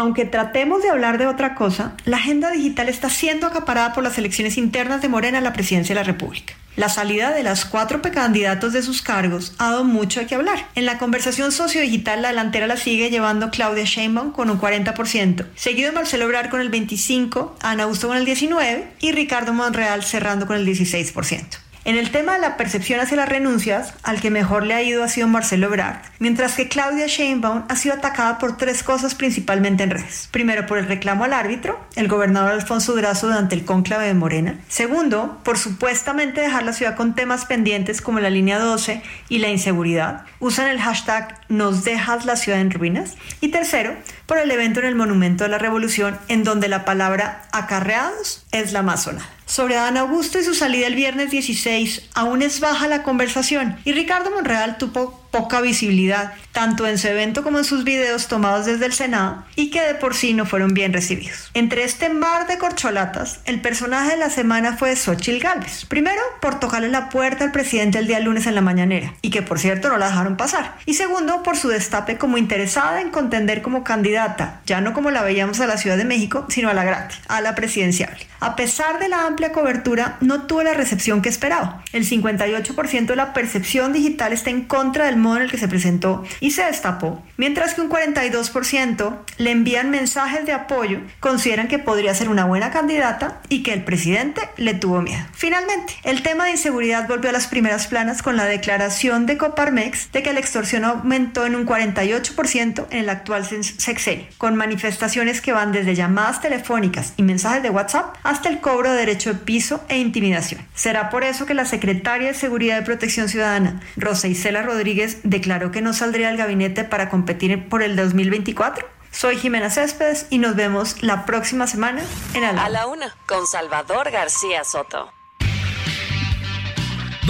Aunque tratemos de hablar de otra cosa, la agenda digital está siendo acaparada por las elecciones internas de Morena a la presidencia de la República. La salida de las cuatro precandidatos de sus cargos ha dado mucho de qué hablar. En la conversación sociodigital, la delantera la sigue llevando Claudia Sheinbaum con un 40%, seguido de Marcelo Obrar con el 25%, Ana Augusto con el 19% y Ricardo Monreal cerrando con el 16%. En el tema de la percepción hacia las renuncias, al que mejor le ha ido ha sido Marcelo Ebrard, mientras que Claudia Sheinbaum ha sido atacada por tres cosas principalmente en redes. Primero, por el reclamo al árbitro, el gobernador Alfonso Durazo durante el cónclave de Morena. Segundo, por supuestamente dejar la ciudad con temas pendientes como la línea 12 y la inseguridad. Usan el hashtag nos dejas la ciudad en ruinas. Y tercero, por el evento en el Monumento de la Revolución, en donde la palabra acarreados es la más sonada. Sobre Adán Augusto y su salida el viernes 16, aún es baja la conversación. Y Ricardo Monreal tuvo poca visibilidad, tanto en su evento como en sus videos tomados desde el Senado, y que de por sí no fueron bien recibidos. Entre este mar de corcholatas, el personaje de la semana fue Xochitl Gálvez. Primero, por tocarle la puerta al presidente el día lunes en la mañanera, y que por cierto no la dejaron pasar. Y segundo, por su destape como interesada en contender como candidata, ya no como la veíamos a la Ciudad de México, sino a la gratis, a la presidencial. A pesar de la amplia cobertura, no tuvo la recepción que esperaba. El 58% de la percepción digital está en contra del modo en el que se presentó y se destapó, mientras que un 42% le envían mensajes de apoyo, consideran que podría ser una buena candidata y que el presidente le tuvo miedo. Finalmente, el tema de inseguridad volvió a las primeras planas con la declaración de Coparmex de que la extorsión aumentó en un 48% en el actual sexenio, con manifestaciones que van desde llamadas telefónicas y mensajes de WhatsApp hasta el cobro de derecho de piso e intimidación. Será por eso que la secretaria de Seguridad y Protección Ciudadana, Rosa Isela Rodríguez, declaró que no saldría del gabinete para competir por el 2024. Soy Jimena Céspedes y nos vemos la próxima semana en A la Una con Salvador García Soto.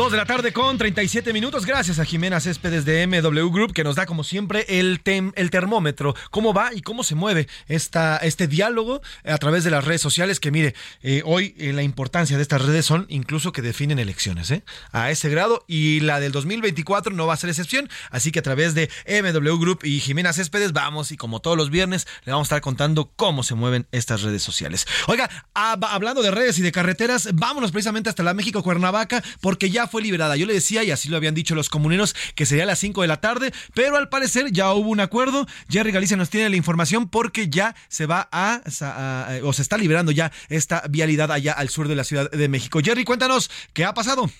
2 de la tarde con 37 minutos. Gracias a Jimena Céspedes de MW Group que nos da como siempre el, el termómetro, cómo va y cómo se mueve esta, este diálogo a través de las redes sociales que mire, eh, hoy eh, la importancia de estas redes son incluso que definen elecciones, ¿eh? A ese grado y la del 2024 no va a ser excepción, así que a través de MW Group y Jimena Céspedes vamos y como todos los viernes le vamos a estar contando cómo se mueven estas redes sociales. Oiga, hablando de redes y de carreteras, vámonos precisamente hasta la México Cuernavaca porque ya fue liberada. Yo le decía, y así lo habían dicho los comuneros, que sería a las 5 de la tarde, pero al parecer ya hubo un acuerdo. Jerry Galicia nos tiene la información porque ya se va a, o se está liberando ya esta vialidad allá al sur de la Ciudad de México. Jerry, cuéntanos, ¿qué ha pasado?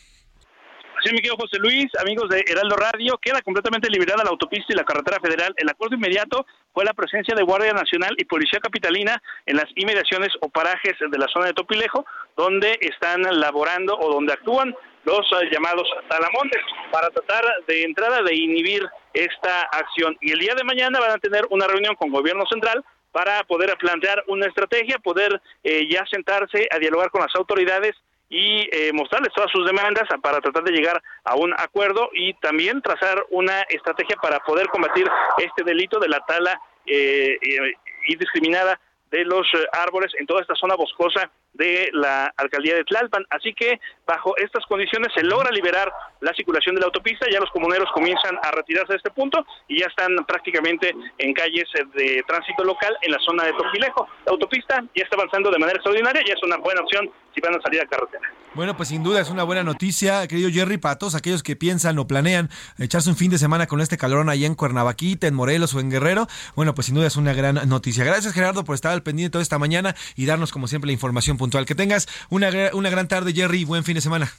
Sí, mi querido José Luis, amigos de Heraldo Radio, queda completamente liberada la autopista y la carretera federal. El acuerdo inmediato fue la presencia de Guardia Nacional y Policía Capitalina en las inmediaciones o parajes de la zona de Topilejo, donde están laborando o donde actúan los llamados talamontes para tratar de entrada de inhibir esta acción. Y el día de mañana van a tener una reunión con Gobierno Central para poder plantear una estrategia, poder eh, ya sentarse a dialogar con las autoridades y eh, mostrarles todas sus demandas para tratar de llegar a un acuerdo y también trazar una estrategia para poder combatir este delito de la tala eh, eh, indiscriminada de los eh, árboles en toda esta zona boscosa de la alcaldía de Tlalpan. Así que bajo estas condiciones se logra liberar la circulación de la autopista, ya los comuneros comienzan a retirarse de este punto y ya están prácticamente en calles eh, de tránsito local en la zona de Topilejo. La autopista ya está avanzando de manera extraordinaria y es una buena opción si van a salir a carretera. Bueno, pues sin duda es una buena noticia, querido Jerry, para todos aquellos que piensan o planean echarse un fin de semana con este calorón allá en Cuernavaquita, en Morelos o en Guerrero. Bueno, pues sin duda es una gran noticia. Gracias, Gerardo, por estar al pendiente toda esta mañana y darnos, como siempre, la información puntual. Que tengas una, una gran tarde, Jerry, y buen fin de semana.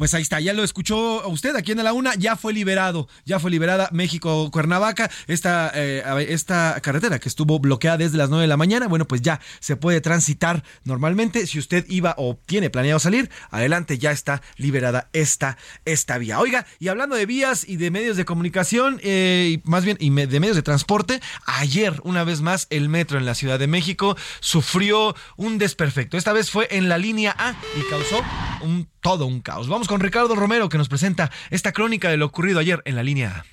Pues ahí está, ya lo escuchó usted aquí en la una, ya fue liberado, ya fue liberada México-Cuernavaca, esta, eh, esta carretera que estuvo bloqueada desde las 9 de la mañana, bueno, pues ya se puede transitar normalmente. Si usted iba o tiene planeado salir, adelante, ya está liberada esta, esta vía. Oiga, y hablando de vías y de medios de comunicación, eh, más bien y de medios de transporte, ayer, una vez más, el metro en la Ciudad de México sufrió un desperfecto. Esta vez fue en la línea A y causó un, todo un caos. Vamos con Ricardo Romero que nos presenta esta crónica de lo ocurrido ayer en la línea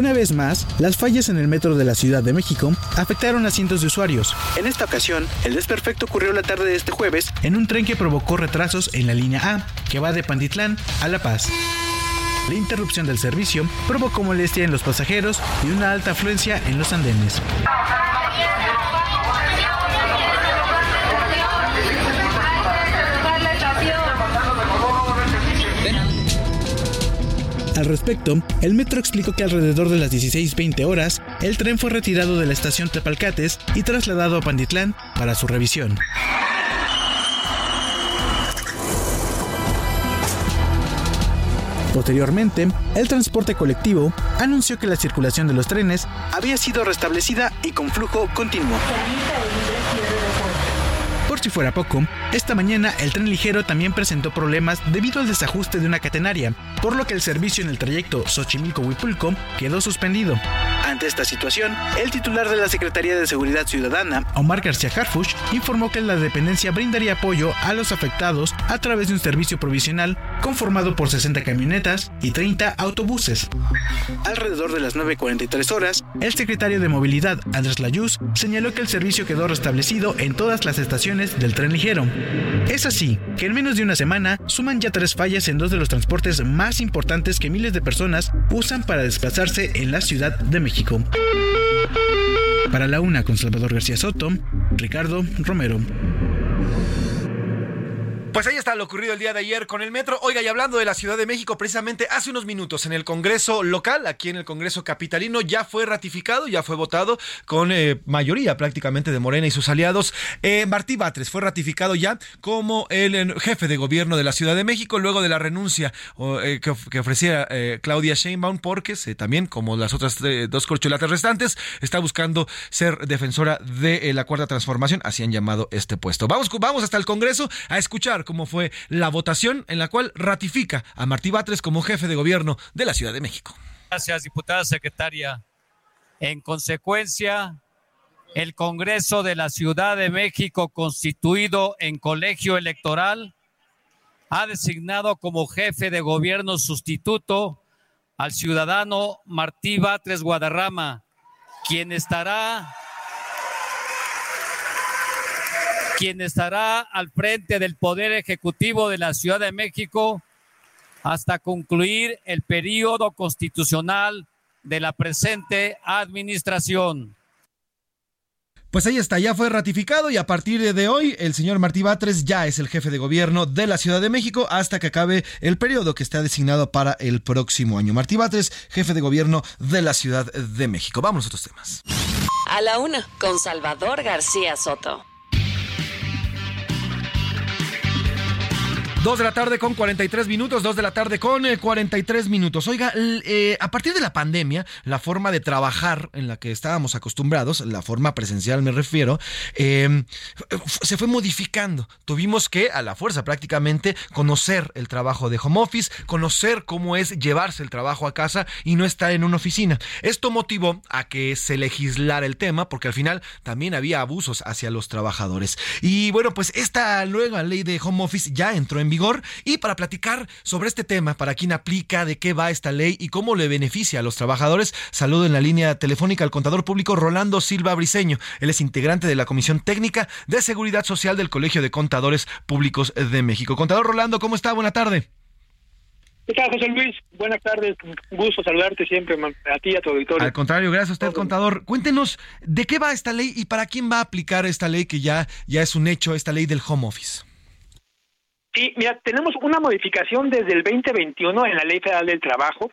Una vez más, las fallas en el metro de la Ciudad de México afectaron a cientos de usuarios. En esta ocasión, el desperfecto ocurrió la tarde de este jueves en un tren que provocó retrasos en la línea A, que va de Pantitlán a La Paz. La interrupción del servicio provocó molestia en los pasajeros y una alta afluencia en los andenes. Al respecto, el metro explicó que alrededor de las 16.20 horas, el tren fue retirado de la estación Tepalcates y trasladado a Panditlán para su revisión. Posteriormente, el transporte colectivo anunció que la circulación de los trenes había sido restablecida y con flujo continuo. Por si fuera poco, esta mañana el tren ligero también presentó problemas debido al desajuste de una catenaria, por lo que el servicio en el trayecto Xochimilco-Huipulco quedó suspendido. Ante esta situación, el titular de la Secretaría de Seguridad Ciudadana, Omar García Harfush, informó que la dependencia brindaría apoyo a los afectados a través de un servicio provisional conformado por 60 camionetas y 30 autobuses. Alrededor de las 9.43 horas, el secretario de Movilidad, Andrés Layuz, señaló que el servicio quedó restablecido en todas las estaciones del tren ligero. Es así que en menos de una semana suman ya tres fallas en dos de los transportes más importantes que miles de personas usan para desplazarse en la Ciudad de México. Para la una con Salvador García Soto, Ricardo Romero. Pues ahí está lo ocurrido el día de ayer con el metro. Oiga, y hablando de la Ciudad de México, precisamente hace unos minutos en el Congreso local, aquí en el Congreso capitalino, ya fue ratificado, ya fue votado con eh, mayoría prácticamente de Morena y sus aliados. Eh, Martí Batres fue ratificado ya como el eh, jefe de gobierno de la Ciudad de México luego de la renuncia que, of- que ofrecía Claudia Sheinbaum porque también, como las otras dos corcholatas restantes, está buscando ser defensora de la cuarta transformación, así han llamado este puesto. Vamos, vamos hasta el Congreso a escuchar cómo fue la votación en la cual ratifica a Martí Batres como jefe de gobierno de la Ciudad de México. Gracias, diputada secretaria. En consecuencia, el Congreso de la Ciudad de México, constituido en colegio electoral, ha designado como jefe de gobierno sustituto al ciudadano Martí Batres Guadarrama, quien estará quien estará al frente del Poder Ejecutivo de la Ciudad de México hasta concluir el periodo constitucional de la presente administración. Pues ahí está, ya fue ratificado y a partir de hoy el señor Martí Batres ya es el jefe de gobierno de la Ciudad de México hasta que acabe el periodo que está designado para el próximo año. Martí Batres, jefe de gobierno de la Ciudad de México. Vamos a otros temas. A la una, con Salvador García Soto. Dos de la tarde con 43 minutos, dos de la tarde con 43 eh, minutos. Oiga, eh, a partir de la pandemia, la forma de trabajar en la que estábamos acostumbrados, la forma presencial me refiero, em, se fue modificando. Tuvimos que, a la fuerza prácticamente, conocer el trabajo de home office, conocer cómo es llevarse el trabajo a casa y no estar en una oficina. Esto motivó a que se legislara el tema, porque al final también había abusos hacia los trabajadores. Y bueno, pues esta nueva ley de home office ya entró en vigor. Y para platicar sobre este tema, para quién aplica, de qué va esta ley y cómo le beneficia a los trabajadores, saludo en la línea telefónica al contador público Rolando Silva Briseño. Él es integrante de la Comisión Técnica de Seguridad Social del Colegio de Contadores Públicos de México. Contador Rolando, ¿cómo está? Buena tarde. ¿Qué tal, José Luis? Buenas tardes. Un gusto saludarte siempre a ti y a tu auditorio. Al contrario, gracias a usted, contador. Cuéntenos de qué va esta ley y para quién va a aplicar esta ley que ya, ya es un hecho, esta ley del home office. Sí, mira, tenemos una modificación desde el 2021 en la Ley Federal del Trabajo,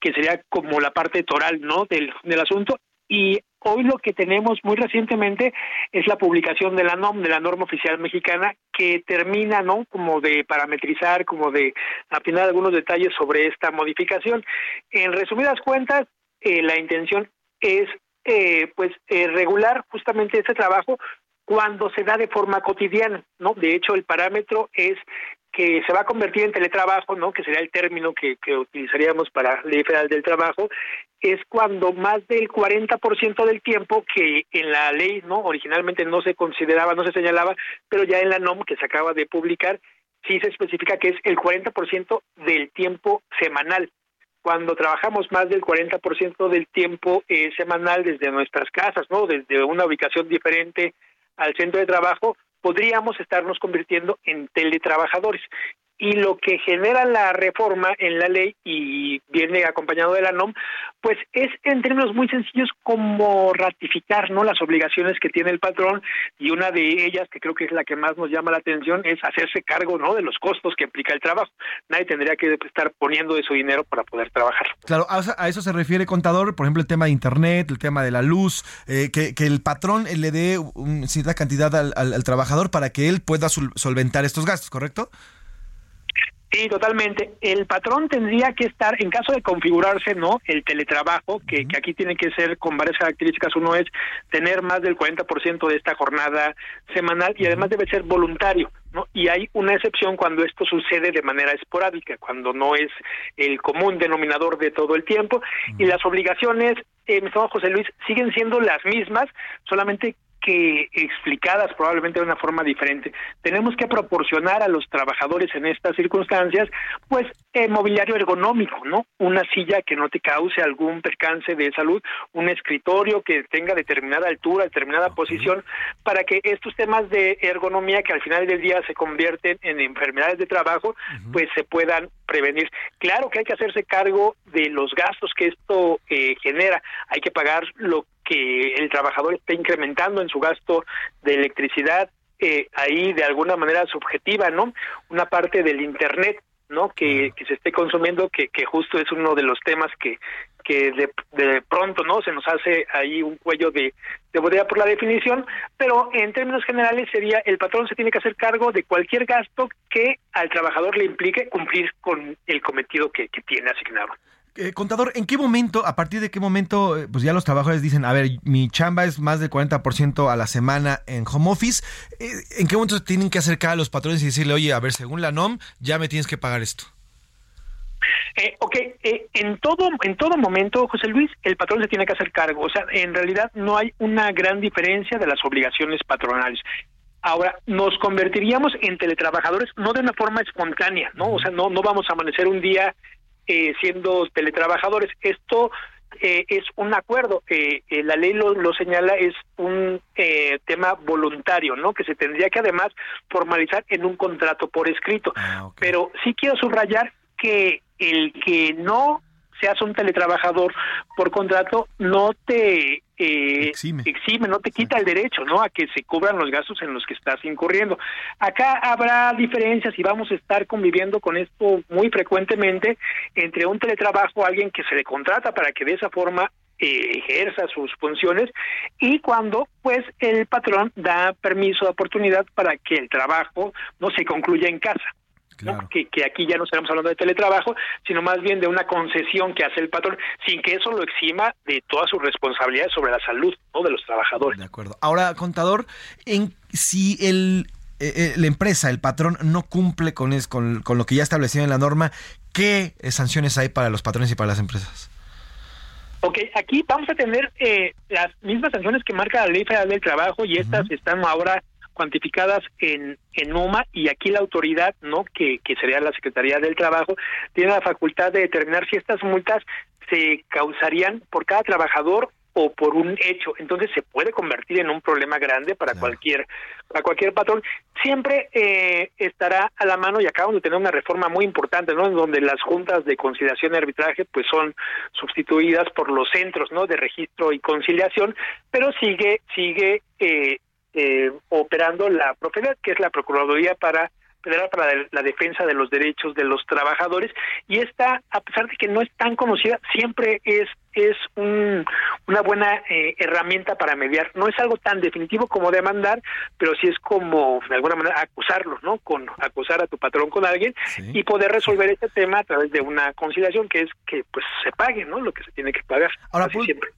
que sería como la parte toral, ¿no? Del, del asunto. Y hoy lo que tenemos muy recientemente es la publicación de la NOM, de la norma oficial mexicana, que termina, ¿no? Como de parametrizar, como de afinar algunos detalles sobre esta modificación. En resumidas cuentas, eh, la intención es, eh, pues, eh, regular justamente este trabajo cuando se da de forma cotidiana, ¿no? De hecho, el parámetro es que se va a convertir en teletrabajo, ¿no? Que sería el término que, que utilizaríamos para Ley Federal del Trabajo, es cuando más del 40% del tiempo que en la ley, ¿no? Originalmente no se consideraba, no se señalaba, pero ya en la NOM que se acaba de publicar, sí se especifica que es el 40% del tiempo semanal cuando trabajamos más del 40% del tiempo eh, semanal desde nuestras casas, ¿no? Desde una ubicación diferente al centro de trabajo, podríamos estarnos convirtiendo en teletrabajadores y lo que genera la reforma en la ley y viene acompañado de la NOM, pues es en términos muy sencillos como ratificar no las obligaciones que tiene el patrón y una de ellas que creo que es la que más nos llama la atención es hacerse cargo no de los costos que implica el trabajo. Nadie tendría que estar poniendo de su dinero para poder trabajar. Claro, a eso se refiere contador, por ejemplo el tema de internet, el tema de la luz, eh, que, que, el patrón le dé una cierta cantidad al, al trabajador para que él pueda solventar estos gastos, ¿correcto? Sí, totalmente. El patrón tendría que estar, en caso de configurarse, ¿no? El teletrabajo, que, que aquí tiene que ser con varias características. Uno es tener más del 40% de esta jornada semanal y además debe ser voluntario, ¿no? Y hay una excepción cuando esto sucede de manera esporádica, cuando no es el común denominador de todo el tiempo. Y las obligaciones, eh, mi José Luis, siguen siendo las mismas, solamente que explicadas probablemente de una forma diferente. Tenemos que proporcionar a los trabajadores en estas circunstancias, pues, eh, mobiliario ergonómico, ¿no? Una silla que no te cause algún percance de salud, un escritorio que tenga determinada altura, determinada posición, para que estos temas de ergonomía que al final del día se convierten en enfermedades de trabajo, pues se puedan prevenir. Claro que hay que hacerse cargo de los gastos que esto eh, genera, hay que pagar lo que el trabajador esté incrementando en su gasto de electricidad, eh, ahí de alguna manera subjetiva, ¿no? Una parte del Internet, ¿no? Que, que se esté consumiendo, que, que justo es uno de los temas que, que de, de, pronto no se nos hace ahí un cuello de, de botella por la definición, pero en términos generales sería el patrón se tiene que hacer cargo de cualquier gasto que al trabajador le implique cumplir con el cometido que, que tiene asignado. Eh, contador, ¿en qué momento, a partir de qué momento, eh, pues ya los trabajadores dicen, a ver, mi chamba es más del 40% a la semana en home office, eh, ¿en qué momento tienen que acercar a los patrones y decirle, oye, a ver, según la NOM, ya me tienes que pagar esto? Eh, ok, en todo en todo momento, José Luis, el patrón se tiene que hacer cargo. O sea, en realidad no hay una gran diferencia de las obligaciones patronales. Ahora, nos convertiríamos en teletrabajadores no de una forma espontánea, ¿no? O sea, no, no vamos a amanecer un día eh, siendo teletrabajadores. Esto eh, es un acuerdo, eh, la ley lo, lo, señala, es un tema voluntario, ¿no? Que se tendría que además formalizar en un contrato por escrito. Ah, Pero sí quiero subrayar que el que no seas un teletrabajador por contrato no te eh, exime. no te quita el derecho, ¿no? A que se cubran los gastos en los que estás incurriendo. Acá habrá diferencias y vamos a estar conviviendo con esto muy frecuentemente entre un teletrabajo, alguien que se le contrata para que de esa forma eh, ejerza sus funciones y cuando pues el patrón da permiso de oportunidad para que el trabajo no se concluya en casa. Que, que, aquí ya no estamos hablando de teletrabajo, sino más bien de una concesión que hace el patrón, sin que eso lo exima de todas sus responsabilidades sobre la salud ¿no? de los trabajadores. De acuerdo. Ahora, contador, en, si el, eh, eh, la empresa, el patrón, no cumple con, es, con, con lo que ya establecido en la norma, ¿qué sanciones hay para los patrones y para las empresas? Ok, aquí vamos a tener eh, las mismas sanciones que marca la Ley Federal del Trabajo y estas están ahora cuantificadas en, en UMA y aquí la autoridad, ¿no? Que, que sería la Secretaría del Trabajo, tiene la facultad de determinar si estas multas se causarían por cada trabajador o por un hecho, entonces se puede convertir en un problema grande para cualquier para cualquier patrón. Siempre eh, estará a la mano y acabamos de tener una reforma muy importante, ¿no? En donde las juntas de conciliación y arbitraje pues son sustituidas por los centros, ¿no? De registro y conciliación, pero sigue sigue eh, eh, operando la Profedet, que es la Procuraduría para Federal para la Defensa de los Derechos de los Trabajadores. Y esta, a pesar de que no es tan conocida, siempre es es un, una buena eh, herramienta para mediar. No es algo tan definitivo como demandar, pero sí es como, de alguna manera, acusarlo, ¿no? Con acusar a tu patrón con alguien y poder resolver este tema a través de una conciliación que es que pues se pague, ¿no? Lo que se tiene que pagar. Ahora,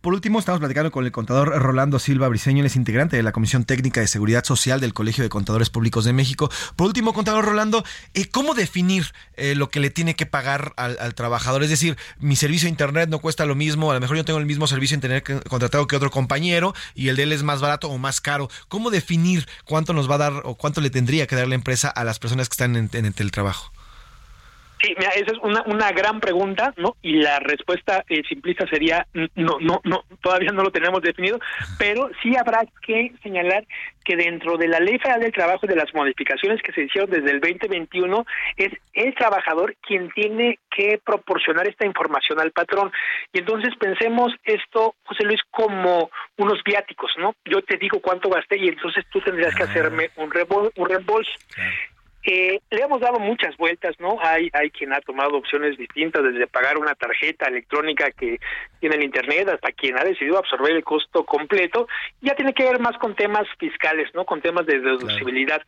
por, último, estamos platicando con el contador Rolando Silva Briceño, él es integrante de la Comisión Técnica de Seguridad Social del Colegio de Contadores Públicos de México. Por último, contador Rolando, eh, ¿cómo definir eh, lo que le tiene que pagar al, al trabajador? Es decir, mi servicio de Internet no cuesta lo mismo a lo mejor yo tengo el mismo servicio en contratado que otro compañero y el de él es más barato o más caro. ¿Cómo definir cuánto nos va a dar o cuánto le tendría que dar la empresa a las personas que están en, en el teletrabajo? Sí, mira, esa es una, una gran pregunta, ¿no? Y la respuesta eh, simplista sería no, no, no, todavía no lo tenemos definido, pero sí habrá que señalar que dentro de la Ley Federal del Trabajo y de las modificaciones que se hicieron desde el 2021 es el trabajador quien tiene que proporcionar esta información al patrón. Y entonces pensemos esto, José Luis, como unos viáticos, ¿no? Yo te digo cuánto gasté y entonces tú tendrías que hacerme un, un reembolso. Eh, le hemos dado muchas vueltas, ¿no? Hay, hay quien ha tomado opciones distintas, desde pagar una tarjeta electrónica que tiene el Internet hasta quien ha decidido absorber el costo completo. Ya tiene que ver más con temas fiscales, ¿no? Con temas de deducibilidad.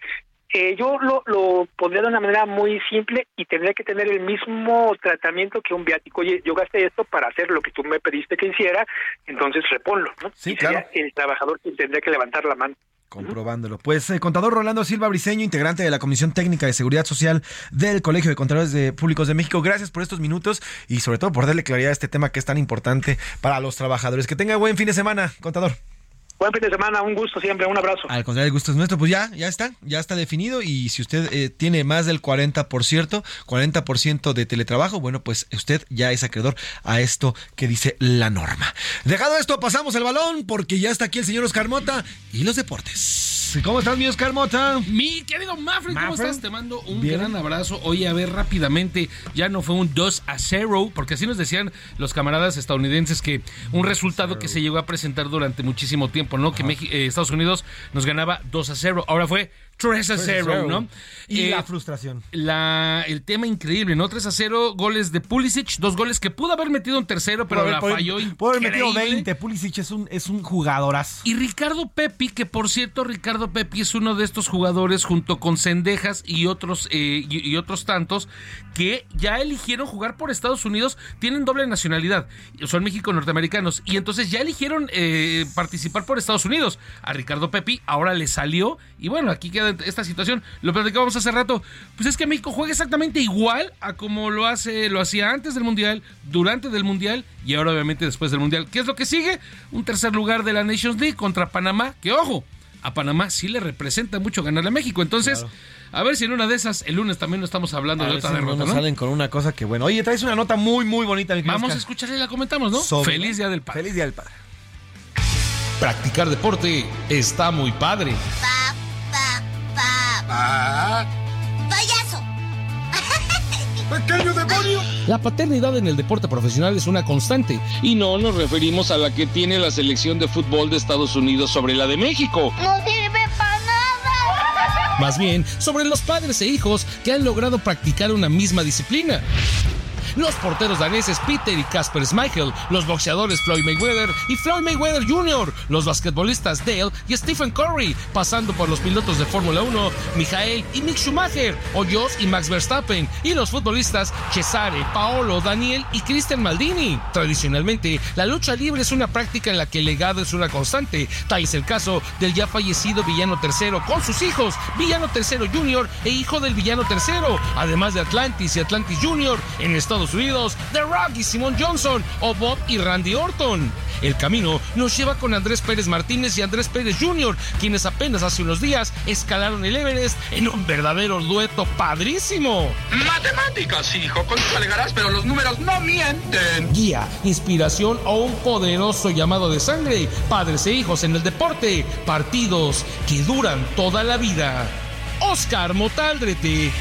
Eh, yo lo, lo pondría de una manera muy simple y tendría que tener el mismo tratamiento que un viático. Oye, yo gasté esto para hacer lo que tú me pediste que hiciera, entonces reponlo, ¿no? Sí, claro. el trabajador quien tendría que levantar la mano. Comprobándolo. Pues eh, contador Rolando Silva Briseño, integrante de la Comisión Técnica de Seguridad Social del Colegio de Contadores de Públicos de México, gracias por estos minutos y sobre todo por darle claridad a este tema que es tan importante para los trabajadores. Que tenga buen fin de semana, contador. Buen fin de semana, un gusto siempre, un abrazo. Al contrario, el gusto es nuestro. Pues ya, ya está, ya está definido. Y si usted eh, tiene más del 40%, 40% de teletrabajo, bueno, pues usted ya es acreedor a esto que dice la norma. Dejado esto, pasamos el balón porque ya está aquí el señor Oscar Mota y los deportes. ¿Cómo estás, mi Oscar Mota? Mi querido Mafred, ¿cómo estás? Te mando un gran abrazo. Oye, a ver, rápidamente, ya no fue un 2 a 0, porque así nos decían los camaradas estadounidenses que un resultado que se llegó a presentar durante muchísimo tiempo, ¿no? Que eh, Estados Unidos nos ganaba 2 a 0. Ahora fue 3 a 0, ¿no? Y la eh, frustración. La, el tema increíble, ¿no? 3 a 0, goles de Pulisic, dos goles que pudo haber metido un tercero, pero la falló Pudo haber metido 20, Pulisic es un, es un jugadorazo. Y Ricardo Pepi, que por cierto, Ricardo Pepi es uno de estos jugadores junto con Cendejas y otros, eh, y, otros tantos que ya eligieron jugar por Estados Unidos, tienen doble nacionalidad, son México-norteamericanos, y entonces ya eligieron eh, participar por Estados Unidos. A Ricardo Pepi ahora le salió, y bueno, aquí queda esta situación. Lo platicábamos hace rato. Pues es que México juega exactamente igual a como lo hace, lo hacía antes del Mundial, durante del Mundial y ahora obviamente después del Mundial. ¿Qué es lo que sigue? Un tercer lugar de la Nations League contra Panamá, que ojo, a Panamá sí le representa mucho ganarle a México. Entonces, a ver si en una de esas, el lunes también no estamos hablando de otra derrota, no, salen con una cosa que bueno. Oye, traes una nota muy, muy bonita. Vamos a escucharla y la comentamos, ¿no? Feliz Día del Padre. Feliz Día del Padre. Practicar deporte está muy padre. Payaso. [LAUGHS] pequeño demonio! La paternidad en el deporte profesional es una constante. Y no nos referimos a la que tiene la selección de fútbol de Estados Unidos sobre la de México. ¡No sirve para nada! Más bien, sobre los padres e hijos que han logrado practicar una misma disciplina los porteros daneses Peter y Casper Schmeichel, los boxeadores Floyd Mayweather y Floyd Mayweather Jr., los basquetbolistas Dale y Stephen Curry, pasando por los pilotos de Fórmula 1 Michael y Mick Schumacher, Hoyos y Max Verstappen, y los futbolistas Cesare, Paolo, Daniel y Cristian Maldini. Tradicionalmente, la lucha libre es una práctica en la que el legado es una constante, tal es el caso del ya fallecido Villano III con sus hijos, Villano III Jr. e hijo del Villano III, además de Atlantis y Atlantis Jr. en Estados Unidos, The Rock y Simon Johnson, o Bob y Randy Orton. El camino nos lleva con Andrés Pérez Martínez y Andrés Pérez Jr., quienes apenas hace unos días escalaron el Everest en un verdadero dueto padrísimo. Matemáticas, hijo, alegarás, pero los números no mienten. Guía, inspiración o un poderoso llamado de sangre, padres e hijos en el deporte, partidos que duran toda la vida. Oscar Motaldrete.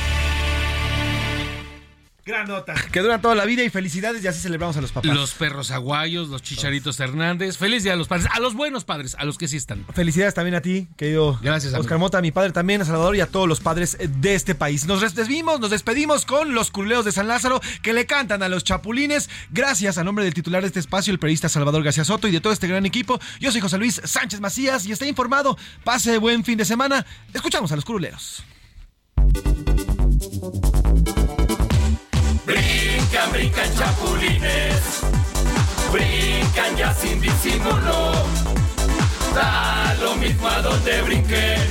Gran nota. Que duran toda la vida y felicidades y así celebramos a los papás. Los perros aguayos, los chicharitos Hernández. Feliz día a los padres, a los buenos padres, a los que sí están. Felicidades también a ti, querido Gracias, Oscar Mota, a mi padre también, a Salvador y a todos los padres de este país. Nos despedimos, nos despedimos con los curuleos de San Lázaro que le cantan a los chapulines. Gracias a nombre del titular de este espacio, el periodista Salvador García Soto y de todo este gran equipo. Yo soy José Luis Sánchez Macías y está informado. Pase buen fin de semana. Escuchamos a los curuleros. Brincan, brincan chapulines, brincan ya sin disimulo. Da lo mismo a donde brinquen,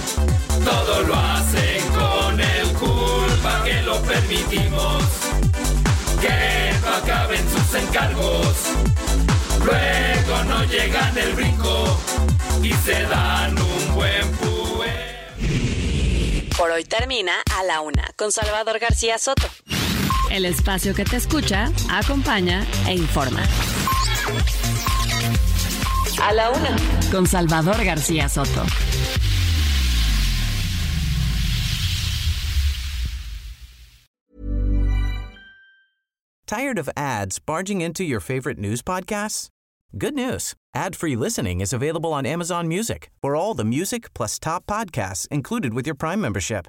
todo lo hacen con el culpa que lo permitimos. Que no acaben sus encargos, luego no llegan el brinco y se dan un buen pue. Por hoy termina a la una con Salvador García Soto. El espacio que te escucha, acompaña e informa. A la una con Salvador García Soto. Tired of ads barging into your favorite news podcasts? Good news. Ad-free listening is available on Amazon Music for all the music plus top podcasts included with your Prime membership.